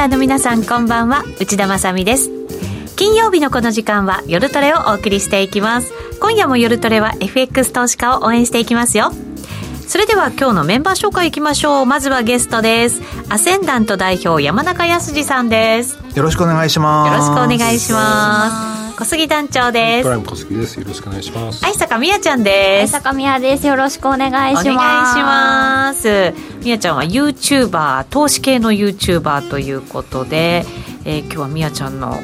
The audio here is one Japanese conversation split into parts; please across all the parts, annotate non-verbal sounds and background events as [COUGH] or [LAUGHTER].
ナーの皆さんこんばんは。内田まさです。金曜日のこの時間は夜トレをお送りしていきます。今夜も夜トレは FX 投資家を応援していきますよ。それでは今日のメンバー紹介いきましょう。まずはゲストです。アセンダント代表山中康さんです。よろしくお願いします。よろしくお願いします小杉団長です。プライム小杉です。よろしくお願いします。愛坂美也ちゃんです。愛坂美也です。よろしくお願いします。お願いします。美也ちゃんは YouTuber 投資系の YouTuber ということで、えー、今日は美也ちゃんの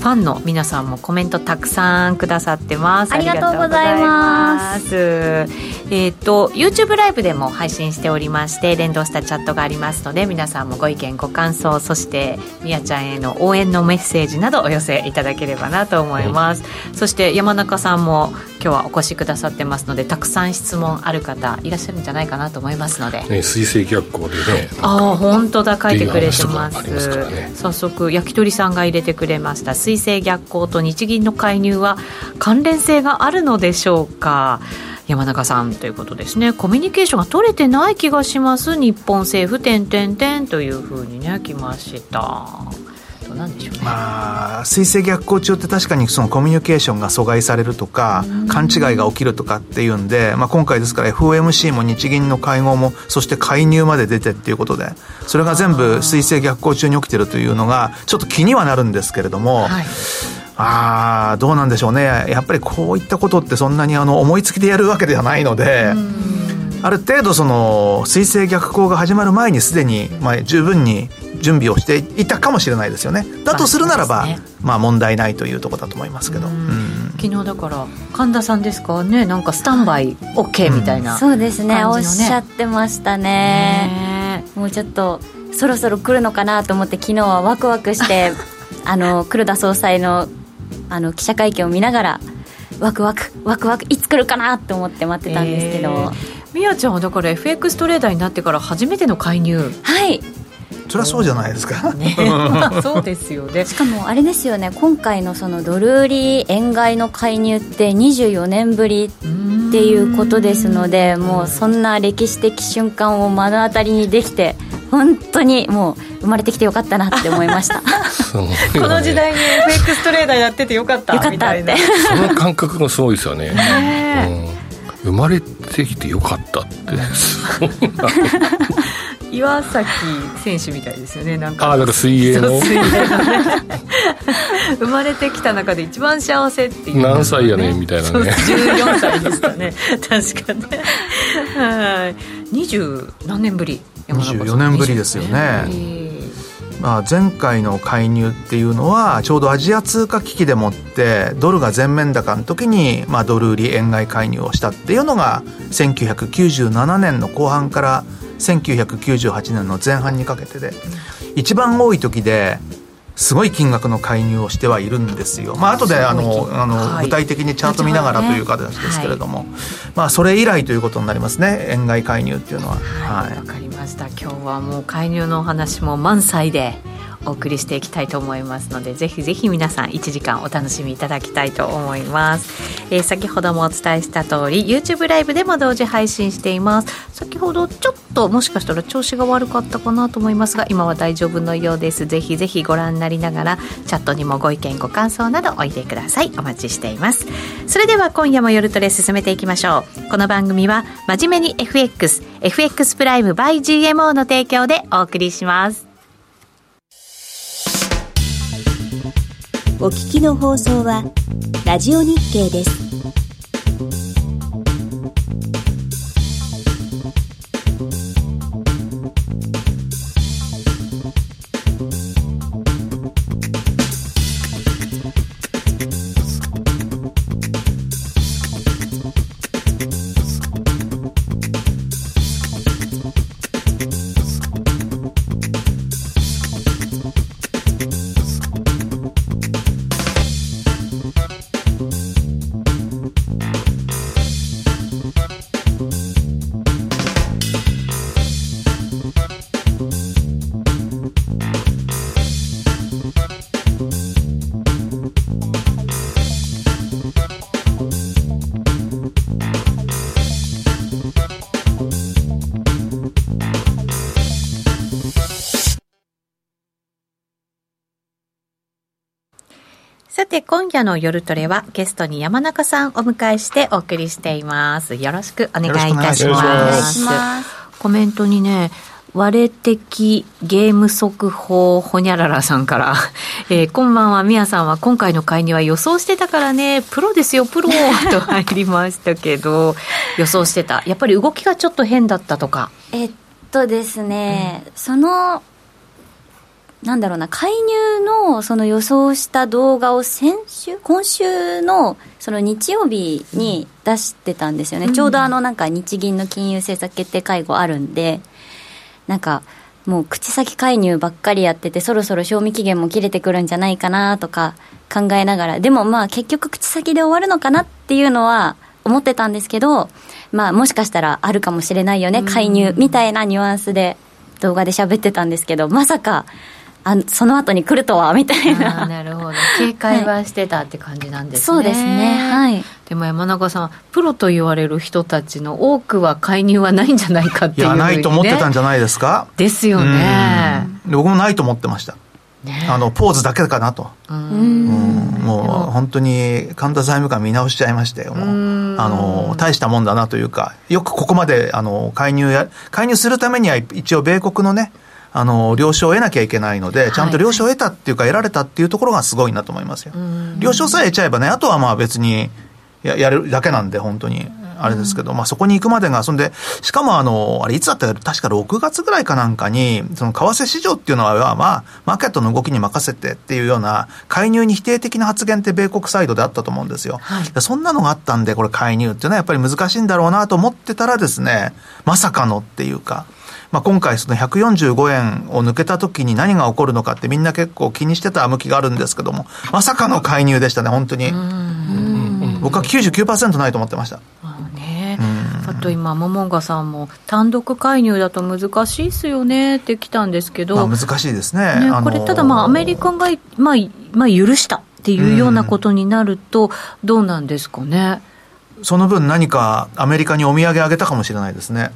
ファンの皆さんもコメントたくさんくださってます。ありがとうございます。えっ、ー、と YouTube ライブでも配信しておりまして連動したチャットがありますので皆さんもご意見ご感想そしてみやちゃんへの応援のメッセージなどお寄せいただければなと思います、うん、そして山中さんも今日はお越しくださってますのでたくさん質問ある方いらっしゃるんじゃないかなと思いますので、ね、水星逆行でね。ああ本当だ。書いてくれてます、ね、早速焼き鳥さんが入れてくれました。水星逆行と日銀の介入は関連性があるのでしょうか？山中さんということですね。コミュニケーションが取れてない気がします。日本政府点点点というふうにね来ました。なんでしょうね、まあ、水星逆行中って確かにそのコミュニケーションが阻害されるとか勘違いが起きるとかっていうんで、まあ、今回ですから FOMC も日銀の会合もそして介入まで出てっていうことでそれが全部水星逆行中に起きてるというのがちょっと気にはなるんですけれども、はい。ああどうなんでしょうね。やっぱりこういったことってそんなにあの思いつきでやるわけではないのである程度その水星逆行が始まる前にすでに、まあ、十分に準備をしていたかもしれないですよね。だとするならば、まあ、ね、まあ問題ないというところだと思いますけど、昨日だから神田さんですか？ねなんかスタンバイ OK みたいな、うん、そうですね。おっしゃってましたね。もうちょっとそろそろ来るのかなと思って昨日はワクワクして [LAUGHS] あの黒田総裁のあの記者会見を見ながらワクワクワクワクいつ来るかなと思って待ってたんですけど、みやちゃんはだから FX トレーダーになってから初めての介入。はいそりゃそうじゃないですか、ね、[LAUGHS] そうですよね。しかもあれですよね。今回のそのドル売り円買いの介入って24年ぶりっていうことですのでもうそんな歴史的瞬間を目の当たりにできて本当にもう生まれてきてよかったなって思いました。この時代に FX トレーダーやっててよかった。よかったって。その感覚がすごいですよね、うん、生まれてきてよかったって [LAUGHS] 岩崎選手みたいですよね。なんかあだから水泳の。水泳の、ね、生まれてきた中で一番幸せっていう、ね、何歳やねんみたいなね。14歳でしたね。確かね。はい。二十何年ぶり24年ぶりですよね。まあ、前回の介入っていうのはちょうどアジア通貨危機でもってドルが全面高の時に、まあ、ドル売り円買い介入をしたっていうのが1997年の後半から1998年の前半にかけてで一番多い時ですごい金額の介入をしてはいるんですよ。まあ後であのあの、はい、具体的にチャート見ながらという形ですけれども、はい、まあそれ以来ということになりますね。円買い介入っていうのは。はい。わ、はい、かりました。今日はもう介入のお話も満載で。お送りしていきたいと思いますのでぜひぜひ皆さん1時間お楽しみいただきたいと思います、えー、先ほどもお伝えした通り YouTube ライブでも同時配信しています先ほどちょっともしかしたら調子が悪かったかなと思いますが今は大丈夫のようですぜひぜひご覧になりながらチャットにもご意見ご感想などおいてください。お待ちしています。それでは今夜も夜トレ進めていきましょう。この番組は真面目に FX FX プライム by GMO の提供でお送りします。お聞きの放送はラジオ日経です。今夜の夜トレはゲストに山中さんお迎えしてお送りしています。よろしくお願いいたします。コメントにね、割れ的ゲーム速報ほにゃららさんから、[LAUGHS] えー、こんばんは、みやさんは今回の会には予想してたからね、プロですよ、プロ [LAUGHS] と入りましたけど、予想してた。やっぱり動きがちょっと変だったとか。えっとですね、うん、その、なんだろうな、介入のその予想した動画を先週、今週のその日曜日に出してたんですよね。うん、ちょうどあのなんか日銀の金融政策決定会合あるんで、なんかもう口先介入ばっかりやっててそろそろ賞味期限も切れてくるんじゃないかなとか考えながら。でもまあ結局口先で終わるのかなっていうのは思ってたんですけどまあもしかしたらあるかもしれないよね。介入みたいなニュアンスで動画で喋ってたんですけどまさかあその後に来るとはみたいな。なるほど。警戒はしてたって感じなんですね、はい、そうですね。はい。でも山中さんプロと言われる人たちの多くは介入はないんじゃないかっていう、ね、いやないと思ってたんじゃないですか？ですよね。僕もないと思ってました。ね、あのポーズだけかなと、うん、もう本当に神田財務官見直しちゃいましてもう。あの大したもんだなというかよくここまであの介入や介入するためには一応米国のねあの、了承を得なきゃいけないので、ちゃんと了承を得たっていうか、得られたっていうところがすごいなと思いますよ。了承さえ得ちゃえばね、あとはまあ別にややるだけなんで、本当に。あれですけど、まあそこに行くまでが、そんで、しかもあの、あれいつだったか、確か6月ぐらいかなんかに、その為替市場っていうのは、まあ、マーケットの動きに任せてっていうような、介入に否定的な発言って米国サイドであったと思うんですよ。はい、そんなのがあったんで、これ介入っていうのはやっぱり難しいんだろうなと思ってたらですね、まさかのっていうか、まあ、今回その145円を抜けた時に何が起こるのかってみんな結構気にしてた向きがあるんですけども、まさかの介入でしたね、本当に。僕は99%ないと思ってました。あと今、モモンガさんも単独介入だと難しいっすよねって来たんですけど、まあ、難しいですね、ねこれ、ただ、まあ、アメリカが、まあまあ、許したっていうようなことになると、どうなんですかね。その分何かアメリカにお土産あげたかもしれないですね。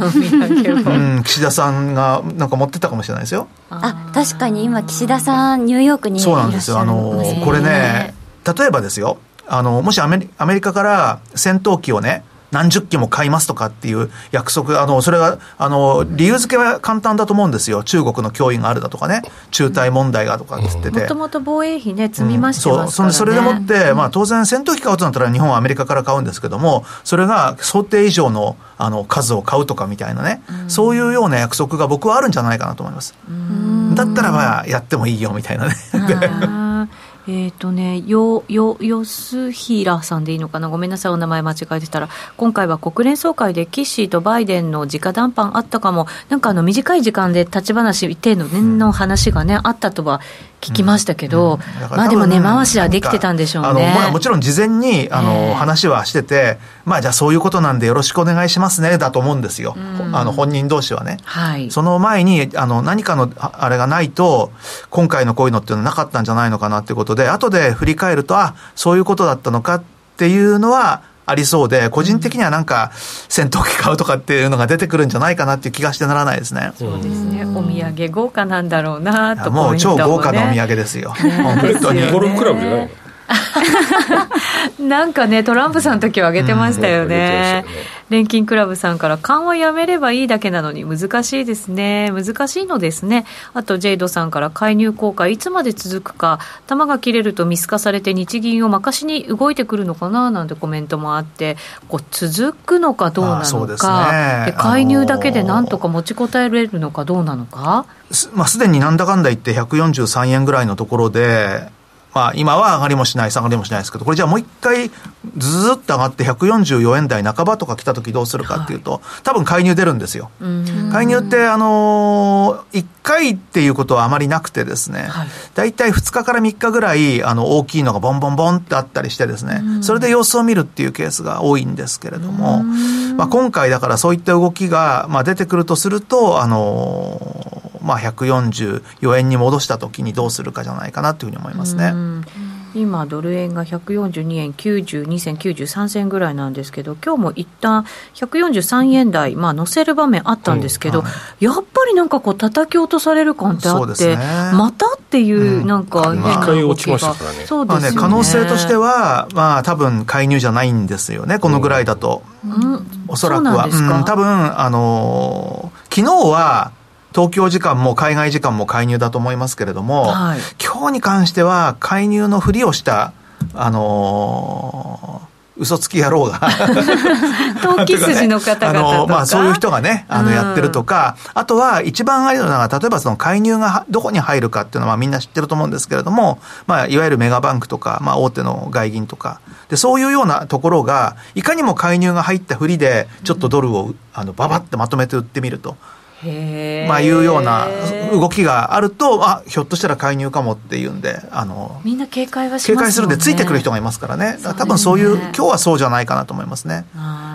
うん、岸田さんがなんか持ってたかもしれないですよ。あ、確かに今岸田さんニューヨークにそうなんですよ。あのこれね、例えばですよ。あのもしアメリカから戦闘機をね何十機も買いますとかっていう約束、あの、それが、あの、理由付けは簡単だと思うんですよ。中国の脅威があるだとかね、中台問題がとかっつってて。もともと防衛費ね、積みましてますから、ね。うん、そう、それでもって、まあ当然戦闘機買うとなったら日本はアメリカから買うんですけども、それが想定以上の、あの、数を買うとかみたいなね、うん、そういうような約束が僕はあるんじゃないかなと思います。だったらまあ、やってもいいよみたいなね。えっ、ー、とね、よ、よ、よすひらさんでいいのかな？ごめんなさい、お名前間違えてたら。今回は国連総会でキッシーとバイデンの直談判あったかも。なんかあの短い時間で立ち話程度年の話がね、あったとは聞きましたけど、うんうん、まあでもね、回しはできてたんでしょうね。あのもちろん事前にあの、話はしてて、まあじゃあそういうことなんでよろしくお願いしますね、だと思うんですよ。うん、あの本人同士はね。はい。その前に、あの何かのあれがないと、今回のこういうのっていうのはなかったんじゃないのかなっていうことで、後で振り返ると、あ、そういうことだったのかっていうのは、ありそうで、個人的にはなんか、戦闘機買うとかっていうのが出てくるんじゃないかなっていう気がしてならないですね。そうですね。お土産豪華なんだろうなと、ね、もう超豪華なお土産ですよ。本当に。ゴルフクラブじゃないの？[LAUGHS] なんかね、トランプさんの時は挙げてましたよね。錬金クラブさんから緩和やめればいいだけなのに難しいですね。難しいのですね。あと、ジェイドさんから介入効果いつまで続くか、球が切れると見透かされて日銀を任しに動いてくるのかななんてコメントもあって、こう続くのかどうなのか、で、ね、介入だけでなんとか持ちこたえれるのかどうなのか。まあ、すでになんだかんだ言って143円ぐらいのところで、まあ、今は上がりもしない、下がりもしないですけど、これじゃあもう一回、ずっと上がって144円台半ばとか来た時どうするかっていうと、はい、多分介入出るんですよ。介入って、あのー、1回っていうことはあまりなくてですね、はい、大体2日から3日ぐらい、あの、大きいのがボンボンボンってあったりしてですね、それで様子を見るっていうケースが多いんですけれども、まあ、今回だからそういった動きが、まあ、出てくるとすると、あのー、まあ、144円に戻した時にどうするかじゃないかなというふうに思いますね。今ドル円が142円92銭93銭ぐらいなんですけど今日も一旦143円台まあ乗せる場面あったんですけど、うんはい、やっぱりなんかこう叩き落とされる感ってあって、ね、またっていうなんか変な動きが、そうですね、まあね、可能性としてはまあ多分介入じゃないんですよねこのぐらいだと、うん、おそらくは、うん、多分あのー、昨日は東京時間も海外時間も介入だと思いますけれども、はい、今日に関しては介入のふりをした、あのー嘘つき野郎が [LAUGHS] 投機筋の方々とか、まあ、そういう人がねあのやってるとか、うん、あとは一番あるのが例えばその介入がどこに入るかっていうのはみんな知ってると思うんですけれども、まあ、いわゆるメガバンクとか、まあ、大手の外銀とか。でそういうようなところがいかにも介入が入ったふりでちょっとドルをあのババってまとめて売ってみると。まあいうような動きがあるとあひょっとしたら介入かもっていうんであのみんな警戒はします、ね、警戒するんでついてくる人がいますからね。多分そういう、今日はそうじゃないかなと思いますね。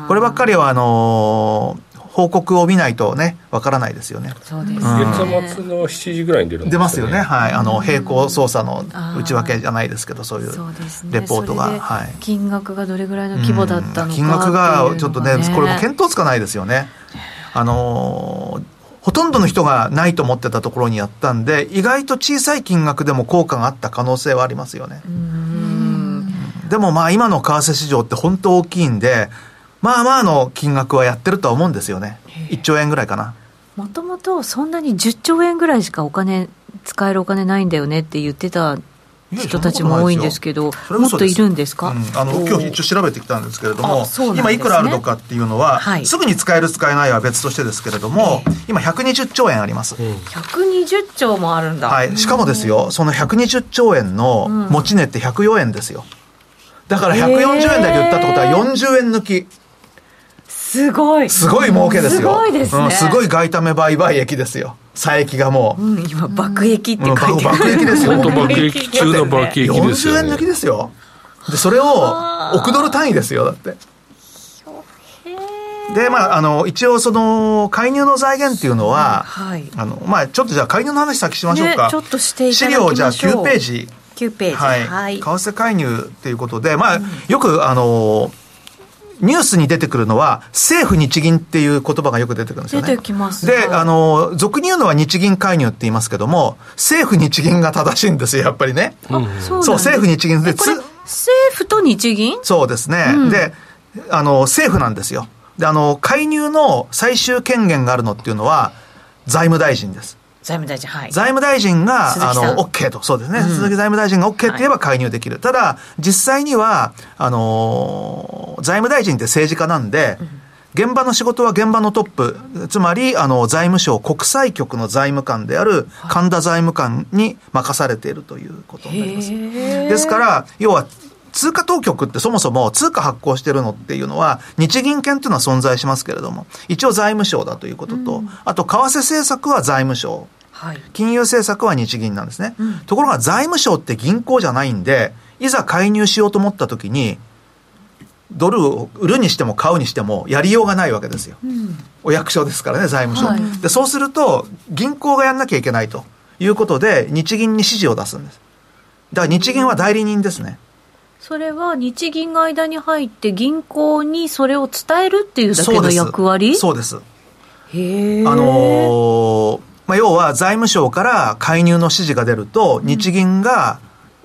こればっかりはあの報告を見ないとね、わからないですよね。そうです、ね、月末の7時ぐらいに出るんです、ね、出ますよね。はい。あの、並行操作の内訳じゃないですけど、そういうレポートが。はい。金額がどれぐらいの規模だったのか、ね、金額がちょっとね、これも見当つかないですよね。あのーほとんどの人がないと思ってたところにやったんで、意外と小さい金額でも効果があった可能性はありますよね。でもまあ今の為替市場って本当大きいんで、まあまあの金額はやってるとは思うんですよね。1兆円ぐらいかな。もともとそんなに10兆円ぐらいしかお金、使えるお金ないんだよねって言ってた人たちも多いんですけど、もっといるんですか、うん、あの今日一応調べてきたんですけれども、ね、今いくらあるのかっていうのは、はい、すぐに使える使えないは別としてですけれども、今120兆円あります、うん、120兆もあるんだ、はい、しかもですよその120兆円の持ち値って104円ですよ。だから140円だけ売ったってことは40円抜きすごい。すごい儲けですよ。すごいですね、うん、すごい外為売買益ですよ。佐伯がもう、うん、今爆益って書いてある、うん、爆益ですよ。本当爆益中の爆益ですよ、ね、40円抜きですよ。でそれを億ドル単位ですよだって。でまあ、あの一応その介入の財源っていうのは、はい、あのまあ、ちょっとじゃあ介入の話先しましょうか、ね、ちょっとして資料じゃあ9ページ。9ページ。はい、はい、為替介入っていうことで、まあ、よくあのニュースに出てくるのは、政府日銀っていう言葉がよく出てくるんですよね。出てきます。で、あの、俗に言うのは日銀介入って言いますけども、政府日銀が正しいんですよ、やっぱりね。うん、そう政府日銀で、政府と日銀？そうですね。うん、で、あの、政府なんですよ。で、あの、介入の最終権限があるのっていうのは、財務大臣です。財務大臣、はい。財務大臣が、あの、OK と、そうですね、うん、鈴木財務大臣が OK って言えば介入できる。はい、ただ、実際には、あのー、財務大臣って政治家なんで、うん。現場の仕事は現場のトップ、つまり、あの、財務省国際局の財務官である神田財務官に任されているということになります。ですから、要は、通貨当局ってそもそも通貨発行してるのっていうのは、日銀権っていうのは存在しますけれども、一応財務省だということと、うん、あと為替政策は財務省。はい、金融政策は日銀なんですね、うん、ところが財務省って銀行じゃないんで、いざ介入しようと思ったときに、ドルを売るにしても買うにしてもやりようがないわけですよ。うん、お役所ですからね、財務省、はい、で。そうすると、銀行がやんなきゃいけないということで、日銀に指示を出すんです。だから日銀は代理人ですね。それは日銀が間に入って銀行にそれを伝えるっていうだけの役割？そうです。へえ。あのー、まあ、要は財務省から介入の指示が出ると日銀が、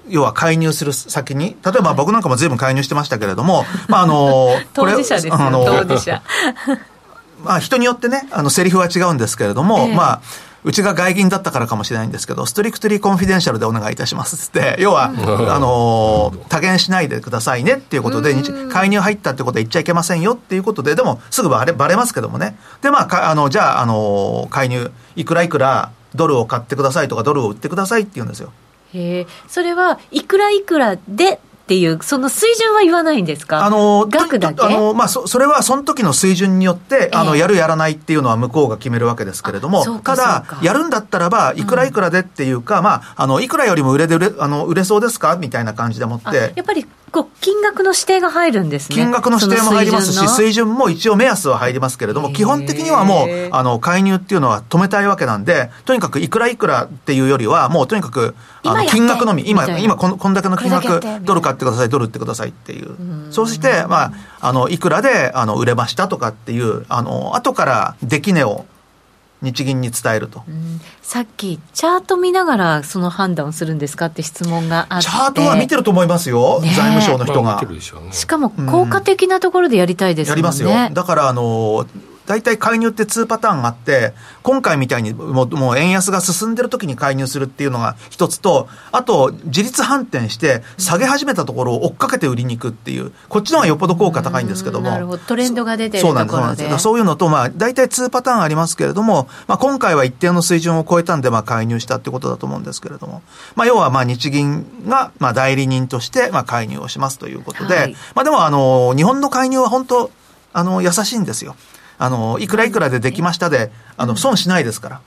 要は介入する先に、例えば僕なんかも随分介入してましたけれども、[LAUGHS] まああのー、当事者ですよ、あのー、当事者。[LAUGHS] まあ人によってね、あの、セリフは違うんですけれども、えー、まあ、うちが外銀だったからかもしれないんですけど、ストリクトリーコンフィデンシャルでお願いいたしますって、[LAUGHS] 要は、あの多減しないでくださいねっていうことで、介入入ったってことは言っちゃいけませんよっていうことで、でも、すぐバレバレますけどもね。で、まあ、あの、じゃあ、あの介入、いくらいくらドルを買ってくださいとか、ドルを売ってくださいって言うんですよ。へえ、それはいくらいくらでっていう、その水準は言わないんですか？あの、額だけ？あの、まあ、そ、それはその時の水準によって、あの、やるやらないっていうのは向こうが決めるわけですけれども、ただ、やるんだったらば、いくらいくらでっていうか、うん、まあ、あの、いくらよりも売れで売れ、あの、売れそうですか？みたいな感じでもって。やっぱり、構金額の指定が入るんですね。金額の指定も入りますし、水準も一応目安は入りますけれども、基本的にはもう、あの、介入っていうのは止めたいわけなんで、とにかくいくらいくらっていうよりは、もうとにかく、あの、金額のみ、今、今この、こんだけの金額、ドル買ってください、ドル売ってくださいっていう。そうして、まあ、あの、いくらで、あの、売れましたとかっていう、あの、後から出来値を、日銀に伝えると、うん、さっき、チャート見ながらその判断をするんですかって質問があって、チャートは見てると思いますよ、ね、財務省の人が。しかも効果的なところでやりたいですもんね、やりますよ、だからあの大体介入って2パターンあって、今回みたいにもうもう円安が進んでる時に介入するっていうのが一つと、あと自立反転して下げ始めたところを追っかけて売りに行くっていう、こっちの方がよっぽど効果高いんですけども。なるほど。トレンドが出てるところで。そうなんです。そういうのと、まあ大体2パターンありますけれども、まあ今回は一定の水準を超えたんで、まあ介入したってことだと思うんですけれども。まあ要はまあ日銀がまあ代理人としてまあ介入をしますということで、はい、まあでもあの、日本の介入は本当、あの、優しいんですよ。あの、いくらいくらでできましたで、あの、損しないですから。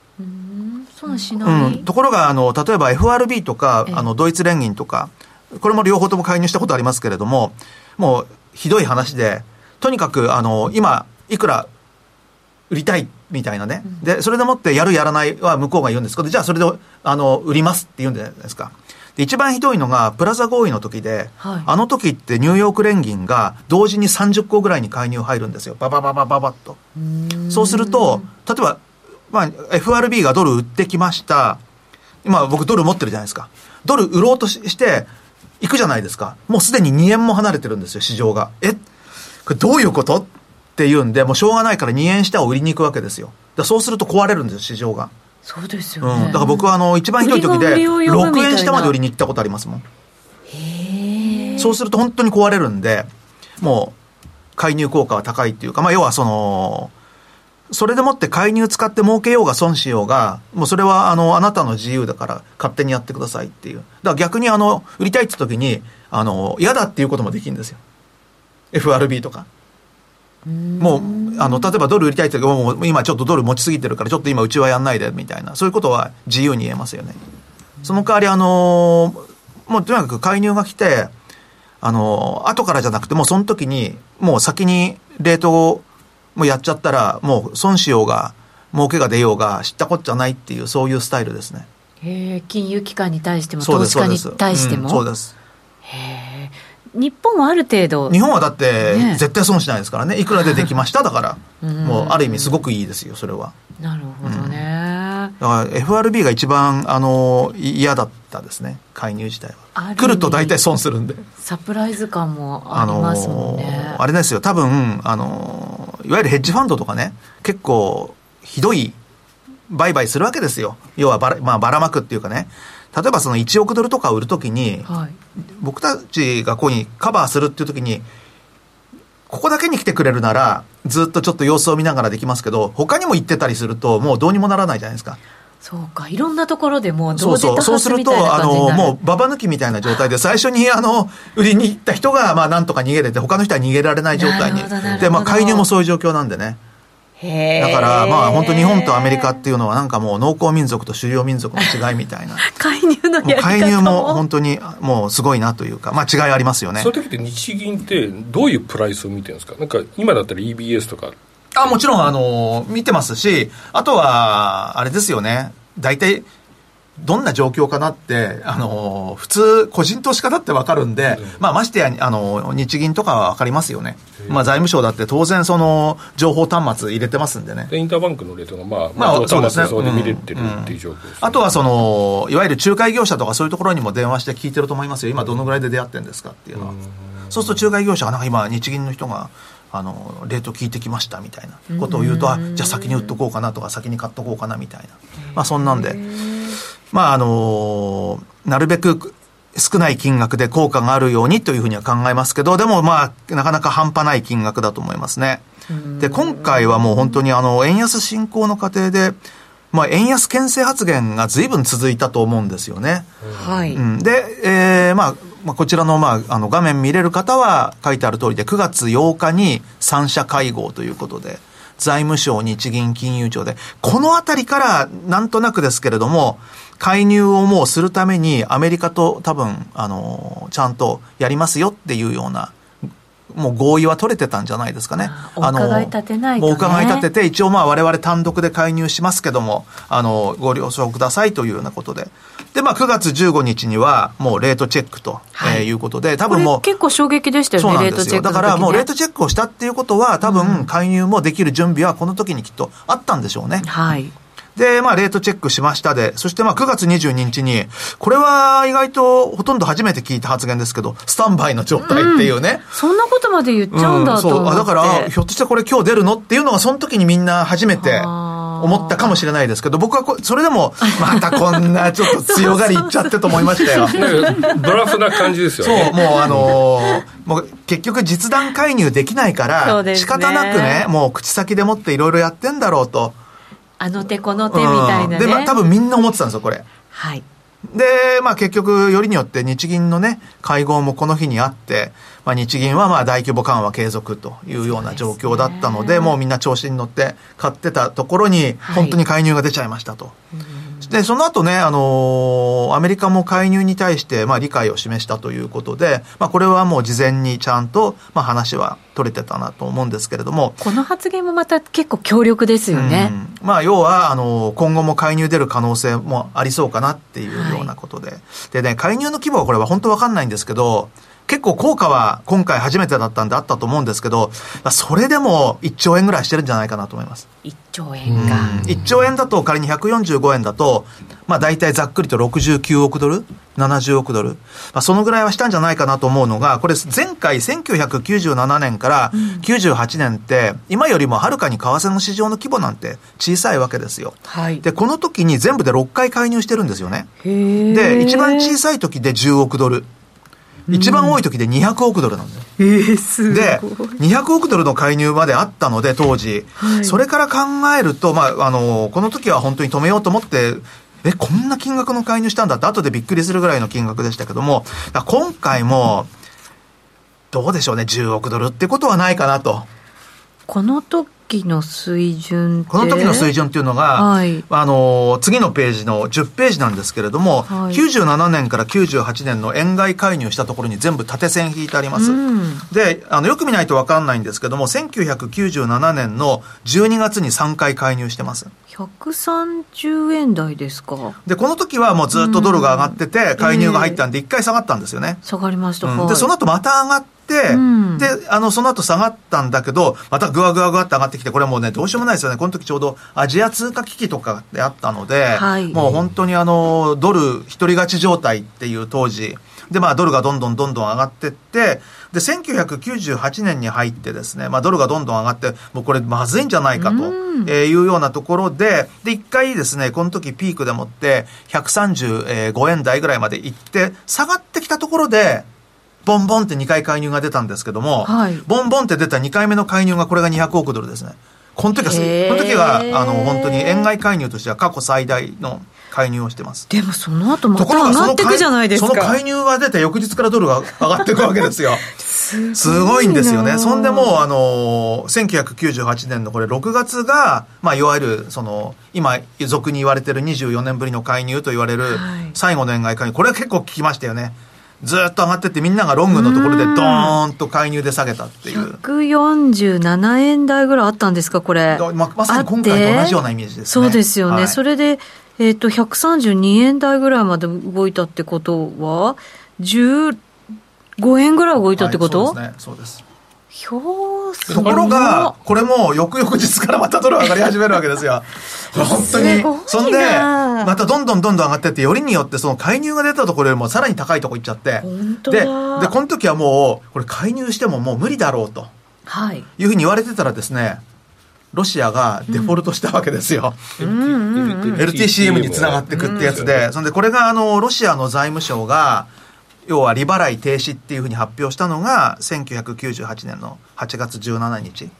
損しない、うん、ところが、あの、例えば FRB とか、あの、ドイツ連銀とか、これも両方とも介入したことありますけれども、もう、ひどい話で、とにかく、あの、今、いくら売りたいみたいなね。で、それでもってやるやらないは向こうが言うんですけど、じゃあそれで、あの、売りますって言うんじゃないですか。で、一番ひどいのが、プラザ合意の時で、はい、あの時ってニューヨーク連銀が同時に30個ぐらいに介入入るんですよ。ババババババッと。そうすると、例えば、まあ、FRB がドル売ってきました。今僕ドル持ってるじゃないですか。ドル売ろうとして、行くじゃないですか。もうすでに2円も離れてるんですよ、市場が。え？これどういうこと？って言うんで、もうしょうがないから2円下を売りに行くわけですよ。そうすると壊れるんですよ、市場が。そうですよね、うん、だから僕はあの一番ひどい時で6円下まで売りに行ったことありますもんそうすると本当に壊れるんでもう介入効果は高いっていうかまあ要はそのそれでもって介入使って儲けようが損しようが、もうそれはあの、あなたの自由だから勝手にやってくださいっていう。だから逆にあの、売りたいって時に、あの、嫌だっていうこともできるんですよ。FRB とか。もう、あの、例えばドル売りたいってもう今ちょっとドル持ちすぎてるから、ちょっと今うちはやんないで、みたいな。そういうことは自由に言えますよね。その代わり、あのもうとにかく介入が来て、あの後からじゃなくて、もうその時に、もう先にレートをもうやっちゃったら、もう損しようが、儲けが出ようが、知ったこっちゃないっていう、そういうスタイルですね。へ金融機関に対しても、投資家に対しても？そうです。へ日本はある程度。日本はだって絶対損しないですからね。いくらでできましただから。もうある意味すごくいいですよそれは。なるほどね、うん、だから FRB が一番あの嫌だったですね。介入自体は。来ると大体損するんで。サプライズ感もありますもんね。あのあれですよ。多分あのいわゆるヘッジファンドとかね。結構ひどい売買するわけですよ。要はばら,、まあ、ばらまくっていうかね例えばその1億ドルとか売るときに、はい、僕たちがここにカバーするっていうときに、ここだけに来てくれるなら、ずっとちょっと様子を見ながらできますけど、他にも行ってたりすると、もうどうにもならないじゃないですか。そうか、いろんなところでもう、そうそう、そうすると、あの、もう、ババ抜きみたいな状態で、最初に、あの、売りに行った人が、まあ、なんとか逃げれて、他の人は逃げられない状態に。で、まあ、介入もそういう状況なんでね。だからまあ本当日本とアメリカっていうのはなんかもう農耕民族と狩猟民族の違いみたいな。[LAUGHS] 介入のやり介入も本当にもうすごいなというか。まあ違いありますよねそういう時って日銀ってどういうプライスを見てるんですか？なんか今だったら EBS とか。あもちろんあの見てますしあとはあれですよね。大体どんな状況かなって、あの、普通、個人投資家だってわかるんで、うん、まあ、ましてや、あの、日銀とかはわかりますよね。まあ、財務省だって当然、その、情報端末入れてますんでね。インターバンクのレートが、まあ、まあ、そうですね。そうで見れてるっていう状況です、ねうん、あとは、その、いわゆる仲介業者とかそういうところにも電話して聞いてると思いますよ。今、どのぐらいで出会ってるんですかっていうのは。そうすると、仲介業者が、なんか今、日銀の人が、あのレート聞いてきましたみたいなことを言うと、あじゃあ先に売っとこうかなとか先に買っとこうかなみたいな、まあ、そんなんでまあ、あのなるべく少ない金額で効果があるようにというふうには考えますけど、でもまあ、なかなか半端ない金額だと思いますね。で、今回はもう本当にあの、円安進行の過程で、まあ、円安牽制発言が随分続いたと思うんですよね。はい。うん、で、えー、まあ、まあ、こちらの、まあ、あの、画面見れる方は書いてある通りで、9月8日に三者会合ということで、財務省、日銀、金融庁で、このあたりから、なんとなくですけれども、介入をもうするためにアメリカと多分、あの、ちゃんとやりますよっていうようなもう合意は取れてたんじゃないですかね。お伺い立てないと、ね、お伺い立てて、一応まあ我々単独で介入しますけども、あの、ご了承くださいというようなことで。で、まあ9月15日にはもうレートチェックと、はい、えー、いうことで、多分もう。結構衝撃でしたよね、そうなんですよ。だからもうレートチェックをしたっていうことは、多分介入もできる準備はこの時にきっとあったんでしょうね。はい。で、まあ、レートチェックしましたで、そしてまあ、9月22日に、これは意外とほとんど初めて聞いた発言ですけど、スタンバイの状態っていうね。うん、そんなことまで言っちゃうんだと思って、うん、そう。だから、ひょっとしてこれ今日出るのっていうのが、その時にみんな初めて、思ったかもしれないですけど、僕はこそれでも、またこんなちょっと強がりいっちゃってと思いましたよ。[LAUGHS] ブラフな感じですよね。そう、もうあのー、もう結局実弾介入できないから、仕方なくね、もう口先でもっていろいろやってんだろうと。あの手この手みたいなね、で、まあ、多分みんな思ってたんですよこれ。はい。で、まあ結局、よりによって日銀のね、会合もこの日にあって、まあ日銀はまあ大規模緩和継続というような状況だったので、でね、もうみんな調子に乗って買ってたところに、本当に介入が出ちゃいましたと。はいで、その後ね、あのー、アメリカも介入に対して、まあ、理解を示したということで、まあ、これはもう事前にちゃんと、まあ、話は取れてたなと思うんですけれども。この発言もまた結構強力ですよね。うん、まあ、要は、あのー、今後も介入出る可能性もありそうかなっていうようなことで。はい、でね、介入の規模はこれは本当わかんないんですけど、結構効果は今回初めてだったんであったと思うんですけど、それでも1兆円ぐらいしてるんじゃないかなと思います。1兆円か。1兆円だと仮に145円だと、まあ大体ざっくりと69億ドル ?70 億ドル、まあ、そのぐらいはしたんじゃないかなと思うのが、これ前回1997年から98年って、今よりもはるかに為替の市場の規模なんて小さいわけですよ。はい、で、この時に全部で6回介入してるんですよね。で、一番小さい時で10億ドル。一番多い時で200億ドルなんだよ。えー、すで、200億ドルの介入まであったので、当時。はい、それから考えると、まあ、あの、この時は本当に止めようと思って、え、こんな金額の介入したんだって後でびっくりするぐらいの金額でしたけども、今回も、どうでしょうね、10億ドルってことはないかなと。この時時の水準この時の水準っていうのが、はい、あの次のページの10ページなんですけれども、はい、97年から98年の円買い介入したところに全部縦線引いてあります、うん、であのよく見ないと分かんないんですけども1997年の12月に3回介入してます。130円台ですか。でこの時はもうずっとドルが上がってて、介入が入ったんで1回下がったんですよね、下がりました、うん、でその後また上がって、うん、で、あの、その後下がったんだけど、またぐわぐわぐわって上がってきて、これはもうね、どうしようもないですよね。この時ちょうどアジア通貨危機とかであったので、はい、もう本当にあの、ドル一人勝ち状態っていう当時、で、まあ、ドルがどんどんどんどん上がってって、で、1998年に入ってですね、まあ、ドルがどんどん上がって、もうこれまずいんじゃないかと、えいうようなところで、で、一回ですね、この時ピークでもって、135円台ぐらいまで行って、下がってきたところで、ボンボンって2回介入が出たんですけども、はい、ボンボンって出た2回目の介入がこれが200億ドルですね。この時は、この時は、あの、本当に円買い介入としては過去最大の介入をしてます。でもその後また上がっていくじゃないですか。その介入が出て翌日からドルが上がっていくわけですよ。[LAUGHS] すごいんですよね。そんでもう、あの、1998年のこれ6月が、まあ、いわゆる、その、今、俗に言われてる24年ぶりの介入と言われる、最後の円買い介入。これは結構聞きましたよね。ずっと上がってってみんながロングのところでドーンと介入で下げたっていう。147円台ぐらいあったんですかこれ。ままさに今回と同じようなイメージですね。そうですよね、はい、それで、えーと、と132円台ぐらいまで動いたってことは15円ぐらい動いたってこと、はい、そうですね。そうですところが、これも翌々日からまたドル上がり始めるわけですよ。[LAUGHS] 本当に。そんで、またどんどんどんどん上がってって、よりによってその介入が出たところよりもさらに高いとこ行っちゃって。で、で、この時はもう、これ介入してももう無理だろうと。はい。いうふうに言われてたらですね、ロシアがデフォルトしたわけですよ。LTCM につながっていくってやつで、そんでこれがあの、ロシアの財務省が、要は利払い停止っていうふうに発表したのが1998年の8月17日。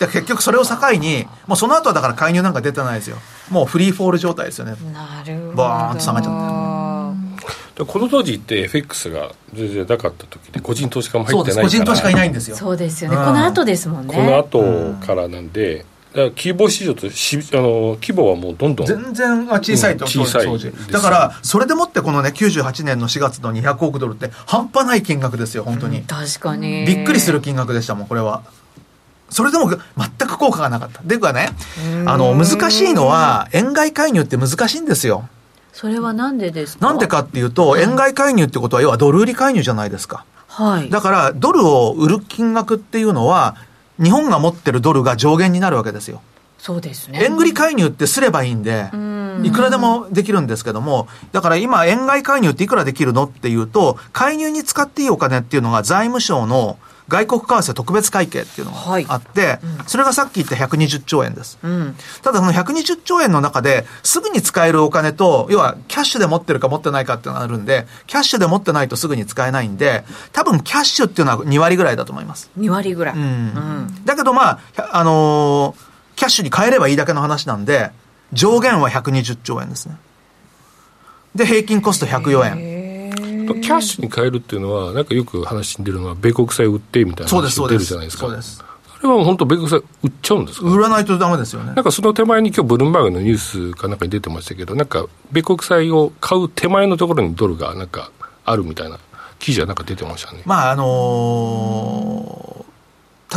で結局それを境にもうその後はだから介入なんか出てないですよ。もうフリーフォール状態ですよね。なるほど。バーンと下がっちゃって。この当時って FX が全然なかった時で個人投資家も入ってないから。個人投資家いないんですよ。そうですよね、うん、この後ですもんね。この後からなんで、規模市場としあの規模はもうどんどん全然小さいと、うん小さいだからそれでもってこのね98年の4月の200億ドルって半端ない金額ですよ本当に、確かに。びっくりする金額でしたもんこれは。それでも全く効果がなかった。でいうかねあの難しいのは円買い介入って難しいんですよ。それはなんでですか？なんでかっていうと、円買い介入ってことは要はドル売り介入じゃないですか。はい。だからドルを売る金額っていうのは日本が持ってるドルが上限になるわけですよ。そうですね。円売り介入ってすればいいんで、いくらでもできるんですけども、だから今、円買い介入っていくらできるのっていうと、介入に使っていいお金っていうのが財務省の外国為替特別会計っていうのがあって、それがさっき言った120兆円です。うんただその120兆円の中ですぐに使えるお金と、要はキャッシュで持ってるか持ってないかっていうのがあるんで、キャッシュで持ってないとすぐに使えないんで、多分キャッシュっていうのは2割ぐらいだと思います。2割ぐらい、うんだけどまあ、あのーキャッシュに変えればいいだけの話なんで、上限は120兆円ですね。で、平均コスト104円。キャッシュに変えるっていうのはなんかよく話に出るのは米国債売ってみたいな話出。るじゃないですかそうです。あれはもう本当米国債売っちゃうんですか？売らないとダメですよねな。んかその手前に今日ブルームバーグのニュースかなんかに出てましたけどなんか米国債を買う手前のところにドルがなんかあるみたいな記事はなんか出てましたねまあ、あのー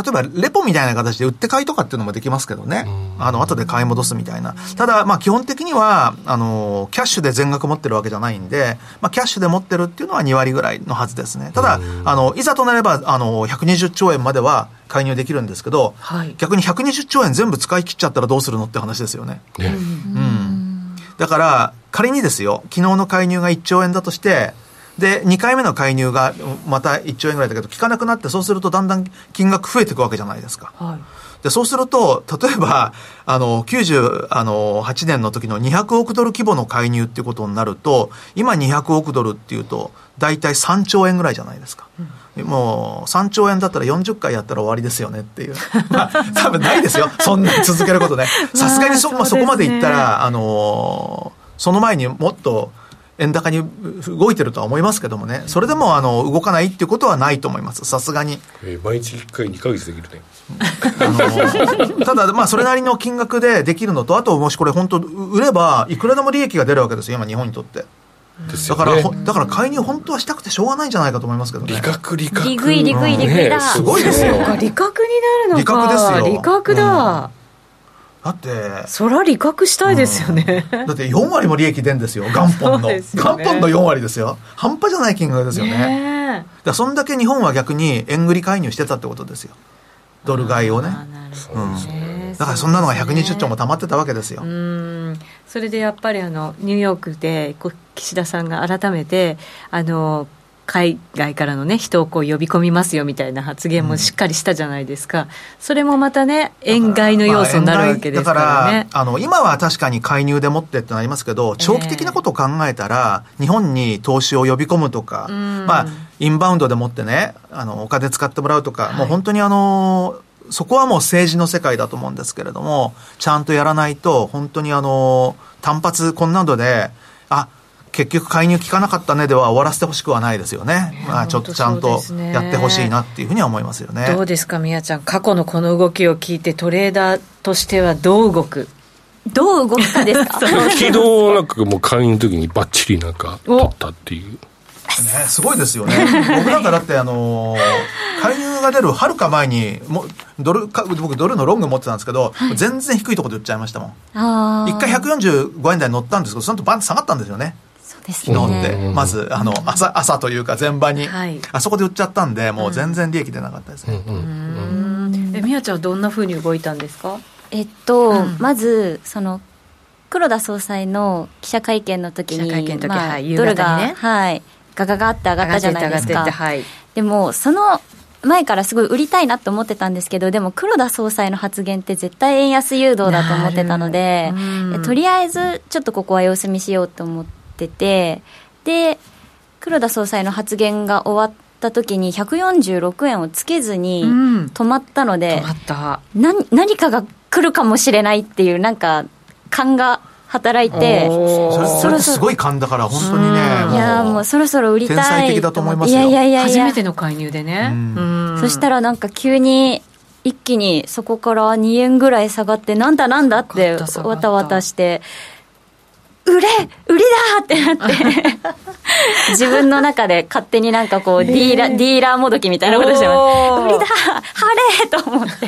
例えば、レポみたいな形で売って買いとかっていうのもできますけどね。あの、後で買い戻すみたいな。ただ、まあ、基本的には、あのーキャッシュで全額持ってるわけじゃないんで、まあ、キャッシュで持ってるっていうのは2割ぐらいのはずですね。ただ、あの、いざとなれば、あの、120兆円までは介入できるんですけど、はい逆に120兆円全部使い切っちゃったらどうするのって話ですよね。ね、うん。だから、仮にですよ、昨日の介入が1兆円だとして、で、2回目の介入がまた1兆円ぐらいだけど、効かなくなって、そうするとだんだん金額増えていくわけじゃないですか。はいで、そうすると、例えば、あの、98年の時の200億ドル規模の介入っていうことになると、今200億ドルっていうと、大体3兆円ぐらいじゃないですか。もう、3兆円だったら40回やったら終わりですよねっていう。[LAUGHS] まあ、多分ないですよ。そんなに続けることね。[LAUGHS] さすがにそ,、まあ、そこまでいったら、あのーその前にもっと、円高に動いてるとは思いますけどもね、それでもあの動かないっていうことはないと思います、さすがに。えー毎日1回2ヶ月できるね。あのただ、まあ、それなりの金額でできるのと、あと、もしこれ本当、売れば、いくらでも利益が出るわけですよ、今、日本にとって。ですよね。だから、ほだから介入本当はしたくてしょうがないんじゃないかと思いますけどね。利確利確。利食い利食い利食いだ。ねすごいですよ。利確になるのか。利確ですよ。利確だ、だって、そら利確したいですよね、だって4割も利益出んですよ、[LAUGHS] 元本の。ね元本の4割ですよ。半端じゃない金額ですよね。だそんだけ日本は逆に円売り介入してたってことですよ。ドル買いをね。だからそんなのが120兆もた溜まってたわけですよ。うんそれでやっぱりあのニューヨークで岸田さんが改めてあの海外からの、ね、人をこう呼び込みますよみたいな発言もしっかりしたじゃないですか、それもまたね、円買いの要素になるわけですからね。だから、あの、今は確かに介入でもってってなりますけど、長期的なことを考えたら、日本に投資を呼び込むとか、ん。まあ、インバウンドでもってね、あの、お金使ってもらうとか、はい。もう本当にあの、そこはもう政治の世界だと思うんですけれども、ちゃんとやらないと、本当にあの、単発こんなので、あ、結局介入効かなかったねでは終わらせてほしくはないですよね。まあちょっとちゃんとやってほしいなっていうふうには思いますよね。どうですか、みやちゃん、過去のこの動きを聞いて、トレーダーとしてはどう動く？どう動くかですか？[LAUGHS] 昨日なんかもう会員の時にバッチリなんか取ったっていうね、すごいですよね。[LAUGHS] 僕なんかだって、あのー介入が出るはるか前に、もうドルか、僕ドルのロング持ってたんですけど、全然低いところで売っちゃいましたもん。一回145円台に乗ったんですけど、その後バンと下がったんですよね。昨日って。ねまず、あの、朝、朝というか前場に、はい。あそこで売っちゃったんで、もう全然利益出なかったですね。えみやちゃんはどんなふうに動いたんですか？えっと、うん。まずその黒田総裁の記者会見の時にドルが、はいガガガって上がったじゃないですか。でもその前からすごい売りたいなと思ってたんですけどでも黒田総裁の発言って絶対円安誘導だと思ってたのでとりあえずちょっとここは様子見しようと思っててで黒田総裁の発言が終わった時に146円をつけずにうん。止まったので、止まった。何何かが来るかもしれないっていうなんか勘が働いてそれすごい勘だから、本当にね。うん。いやーもうそろそろ売りたい天才的だと思いますよ。いやいやいやいや。初めての介入でね、うん。うん。そしたらなんか急に一気にそこから2円ぐらい下がってなんだなんだってわたわたして売れ売りだってなって。[LAUGHS] 自分の中で勝手になんかこうディーラーディーラーもどきみたいなことしてます。売りだ晴れと思って。[LAUGHS]